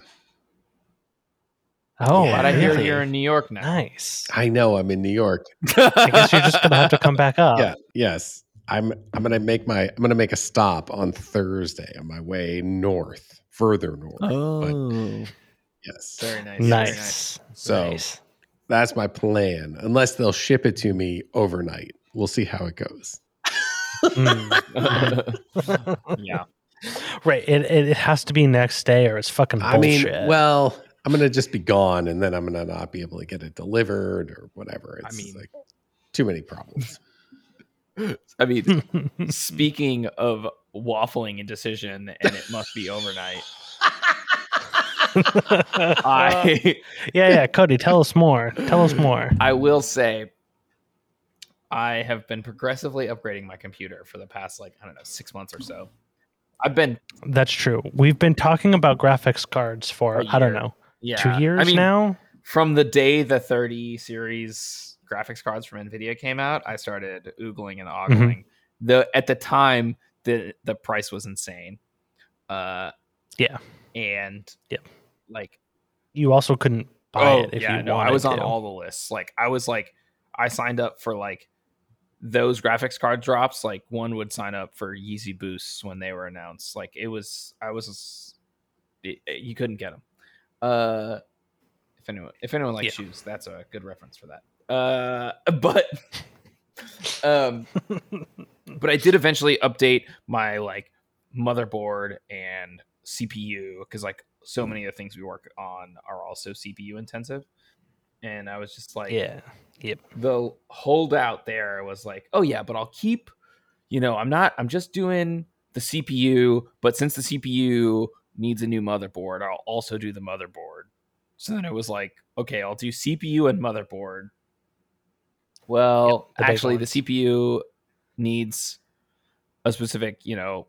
Oh, Yeah. but I hear you're in New York now. nice. I know I'm in New York. I guess you're just gonna have to come back up. yeah. Yes. I'm I'm gonna make my I'm gonna make a stop on Thursday on my way north, further north. Oh, Yes. very nice. very nice. Nice. So- nice. That's my plan. Unless they'll ship it to me overnight. We'll see how it goes. Mm. yeah. right. It, it it has to be next day or it's fucking I mean, well, I'm gonna just be gone and then I'm gonna not be able to get it delivered or whatever. I It's mean- like too many problems. I mean, speaking of waffling indecision, and it must be overnight. I yeah, yeah. Cody, tell us more. Tell us more. I will say, I have been progressively upgrading my computer for the past like I don't know six months or so. I've been That's true. We've been talking about graphics cards for I don't know yeah two years I mean, now. from the day the 30 series graphics cards from Nvidia came out, I started oogling and Mm-hmm. ogling. The at the time the the price was insane. Uh Yeah. And Yep. Like You also couldn't buy oh it if yeah, you no, wanted I was on to. all the lists. Like I was like I signed up for like those graphics card drops. Like one would sign up for Yeezy boosts when they were announced. Like it was I was it- you couldn't get them. Uh if anyone if anyone likes shoes, that's a good reference for that. Uh but um but I did eventually update my like motherboard and CPU because like so hmm. many of the things we work on are also CPU intensive. And I was just like, yeah. Yep. The holdout there was like, oh yeah, but I'll keep, you know, I'm not, I'm just doing the CPU, but since the CPU needs a new motherboard, I'll also do the motherboard. So then it was like, okay, I'll do CPU and motherboard. Well, the actually, the CPU needs a specific, you know,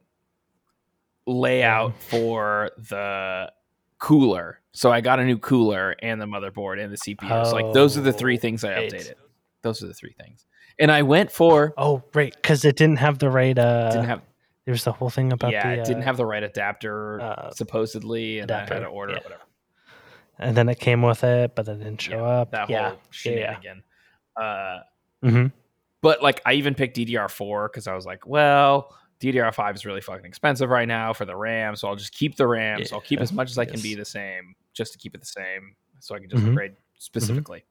layout for the cooler. So I got a new cooler and the motherboard and the CPU. So like those are the three things I updated. Those are the three things. And I went for Oh, right, because it didn't have the right. Uh, didn't have there's the whole thing about yeah, the. it didn't uh, have the right adapter uh, supposedly, and I had to order yeah. it, whatever. and then it came with it, but it didn't show up. That yeah, whole yeah, yeah. Uh, hmm but like I even picked DDR4 because I was like, well, DDR5 is really fucking expensive right now for the RAM, so I'll just keep the RAM. So I'll keep as much as I can be the same, just to keep it the same, so I can just Mhm. upgrade specifically.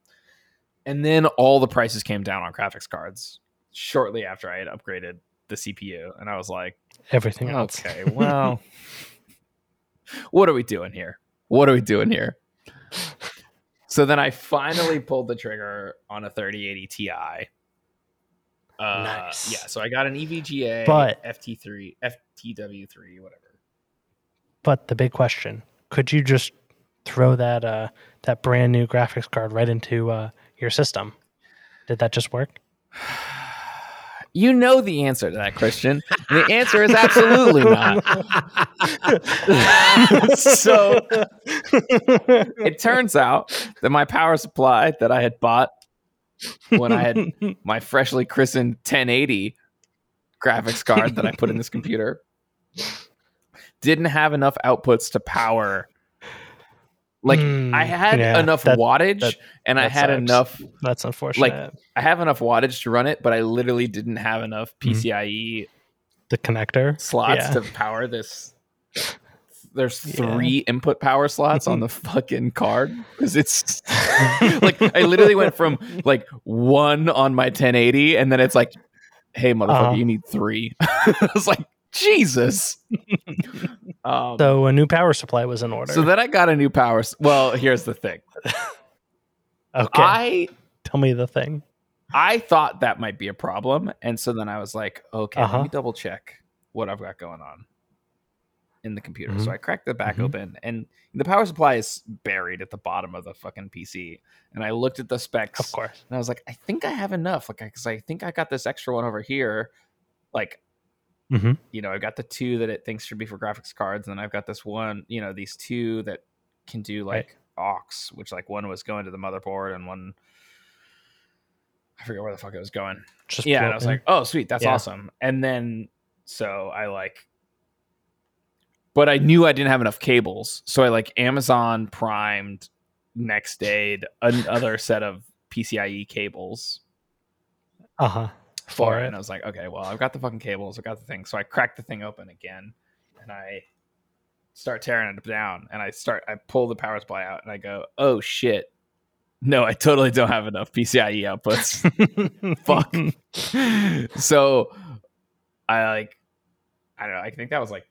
And then all the prices came down on graphics cards shortly after I had upgraded the CPU, and I was like, Everything else. okay, well, what are we doing here? What are we doing here? So then I finally pulled the trigger on a 3080 Ti. Uh, Nice. Yeah, so I got an EVGA, But- FT3, FTW3, whatever. But the big question: Could you just throw that uh, that brand new graphics card right into uh, your system? Did that just work? You know the answer to that, question. The answer is absolutely not. so it turns out that my power supply that I had bought when I had my freshly christened 1080 graphics card that I put in this computer didn't have enough outputs to power. Like Hmm, I had yeah, enough that- wattage that- and I had sucks. enough That's unfortunate. Like I have enough wattage to run it, but I literally didn't have enough. PCIe The connector slots Yeah. to power this. There's Yeah. three input power slots on the fucking card because it's like I literally went from like one on my 1080 and then it's like, hey motherfucker, Uh-huh. you need three. I was like, Jesus. um, So a new power supply was in order. so then I got a new power. s- Well, here's the thing. okay, I tell me the thing. I thought that might be a problem, and so then I was like, okay, Uh-huh. let me double check what I've got going on in the computer. So Mhm. I cracked the back Mhm. open, and the power supply is buried at the bottom of the fucking PC. And I looked at the specs, Of course. and I was like, I think I have enough, like, because I think I got this extra one over here, like. hmm You know, I've got the two that it thinks should be for graphics cards, and then I've got this one, you know, these two that can do Right. like aux, which like one was going to the motherboard and one I forget where the fuck it was going. Just Yeah, and I was in. like, oh sweet, that's Yeah. awesome. And then so I like but I knew I didn't have enough cables. So I like Amazon primed next day another set of PCIe cables uh huh. for For it. it. And I was like, okay, well, I've got the fucking cables, I've got the thing. So I cracked the thing open again and I start tearing it down and I start I pull the power supply out and I go, oh shit. No, I totally don't have enough PCIe outputs. Fuck. so I like I don't know, I think that was like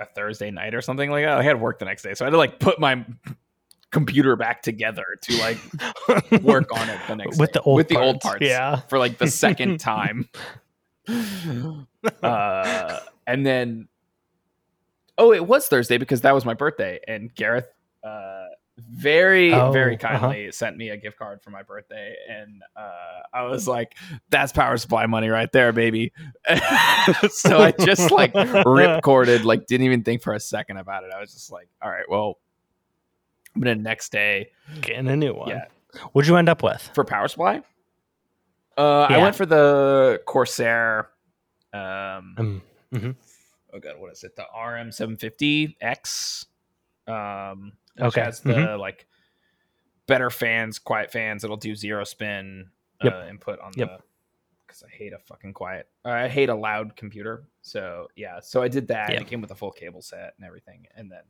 a Thursday night or something like that. I had work the next day. So I had to like put my computer back together to like work on it the next with day. the old with the old parts, parts Yeah. for like the second time. uh, and then, oh, it was Thursday because that was my birthday, and Gareth uh, very, Oh, very uh-huh. kindly sent me a gift card for my birthday, and uh, I was like, "That's power supply money right there, baby." so I just like ripcorded, like didn't even think for a second about it. I was just like, "All right, well." I'm gonna next day Getting a new one. Yeah. What'd you end up with? for power supply. Uh, I went for the Corsair. Um, Um, mhm. oh god, what is it? The RM750X. Um, Okay. has the Mhm. like better fans, quiet fans. It'll do zero spin Yep. uh, input on Yep. the. Because I hate a fucking quiet. uh, I hate a loud computer. So yeah, so I did that. Yeah. And it came with a full cable set and everything, and then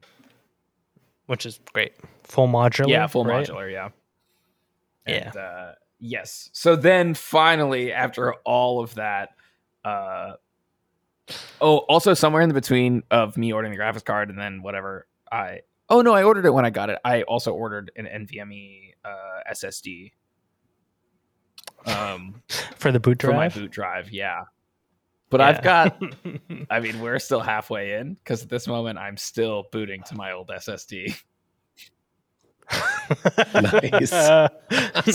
Which is great. Full modular. yeah, full right? modular, yeah. Yeah. And, uh, yes. So then finally, after all of that, uh, oh, also somewhere in the between of me ordering the graphics card and then whatever I. Oh no, I ordered it when I got it. I also ordered an NVMe uh, SSD. Um, For the boot for my drive. boot drive, yeah. But I've got. I mean, we're still halfway in because at this moment I'm still booting to my old SSD. Nice.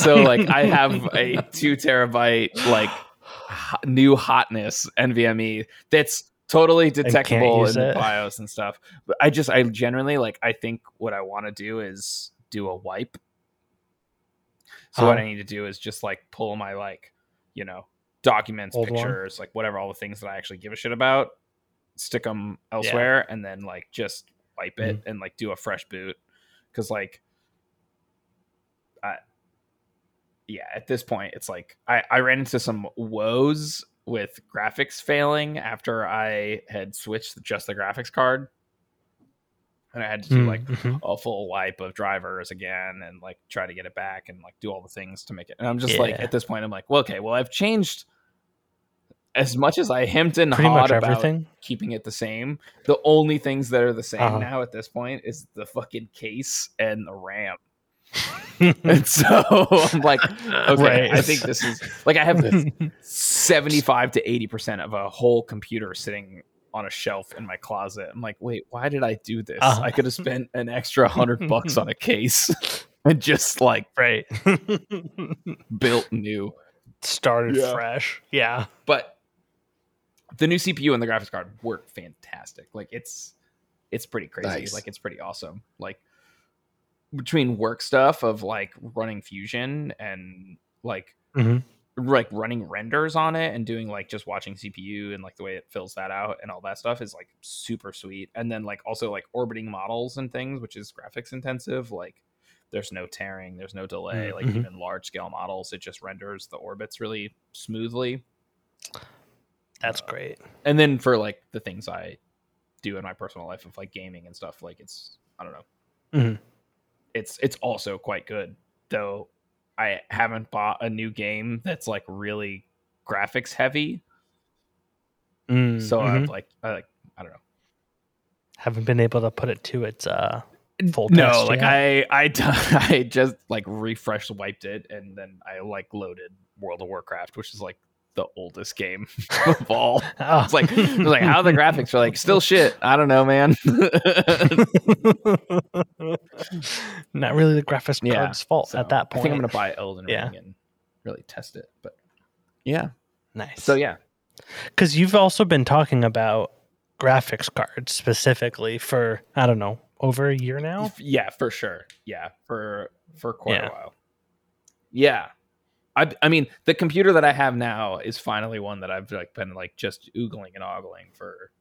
so like I have a two terabyte like ho- new hotness NVMe that's totally detectable in it. BIOS and stuff. But I just I generally like I think what I want to do is do a wipe. So what Uh-huh. I need to do is just like pull my like you know documents, Old one? pictures, like whatever all the things that I actually give a shit about, stick them elsewhere, and then like just wipe it Mm-hmm. and like do a fresh boot because like I yeah at this point it's like I I ran into some woes with graphics failing after I had switched just the graphics card. And I had to do Mm, like mhm. a full wipe of drivers again and like try to get it back and like do all the things to make it. And I'm just like at this point I'm like, well, okay, well I've changed as much as I hemmed and pretty hawed about everything. keeping it the same. The only things that are the same Uh-huh. now at this point is the fucking case and the RAM. And so I'm like, okay, I think this is like I have this 75 to 80% of a whole computer sitting on a shelf in my closet. I'm like, wait, why did I do this? Uh-huh. I could have spent an extra hundred bucks on a case and just like right. built new. Started Yeah. fresh. Yeah. But the new CPU and the graphics card work fantastic. Like it's it's pretty crazy. Nice. Like it's pretty awesome. Like between work stuff of like running Fusion and like Mhm. like running renders on it and doing like just watching CPU and like the way it fills that out and all that stuff is like super sweet. And then like also like orbiting models and things, which is graphics intensive, like there's no tearing, there's no delay. Like Mhm. even large scale models, it just renders the orbits really smoothly. That's great. And then for like the things I do in my personal life of like gaming and stuff, like it's I don't know. Mhm. It's it's also quite good. Though I haven't bought a new game that's like really graphics heavy. Mm, So mhm. I've like I like I don't know. haven't been able to put it to its uh full no, test like yet. I I d- I just like refreshed wiped it and then I like loaded World of Warcraft, which is like the oldest game of all. Oh. It's like it's like how the graphics are like still shit. I don't know, man. Not really the graphics Yeah, card's fault So, at that point. I think I'm gonna buy Elden Yeah. Ring and really test it. But yeah. nice. So yeah. because you've also been talking about graphics cards specifically for I don't know over a year now. Yeah, for sure. Yeah, for for quite Yeah. a while. Yeah. I, I mean, the computer that I have now is finally one that I've like been like just oogling and ogling for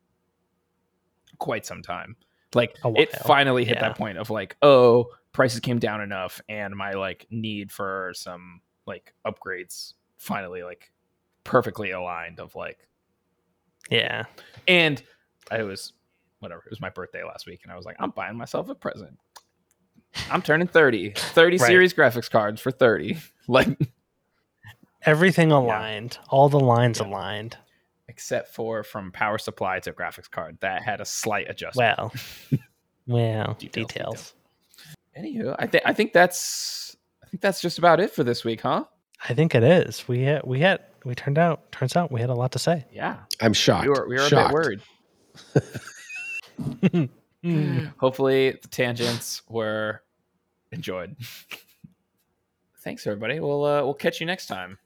quite some time. Like it finally hit yeah. that point of like, oh, prices came down enough, and my like need for some like upgrades finally like perfectly aligned. Of like, Yeah, and I was whatever. It was my birthday last week, and I was like, I'm buying myself a present. I'm turning 30. 30 Right. series graphics cards for 30. Like everything aligned, all the lines Yeah. aligned. except for from power supply to graphics card. That had a slight adjustment. Well, well, Details, details. Anywho, I think I think that's I think that's just about it for this week, huh? I think it is. We had we had we turned out turns out we had a lot to say. Yeah. I'm shocked. We were we were a shocked. bit worried. Hopefully the tangents were enjoyed. Thanks everybody. We'll uh, we'll catch you next time.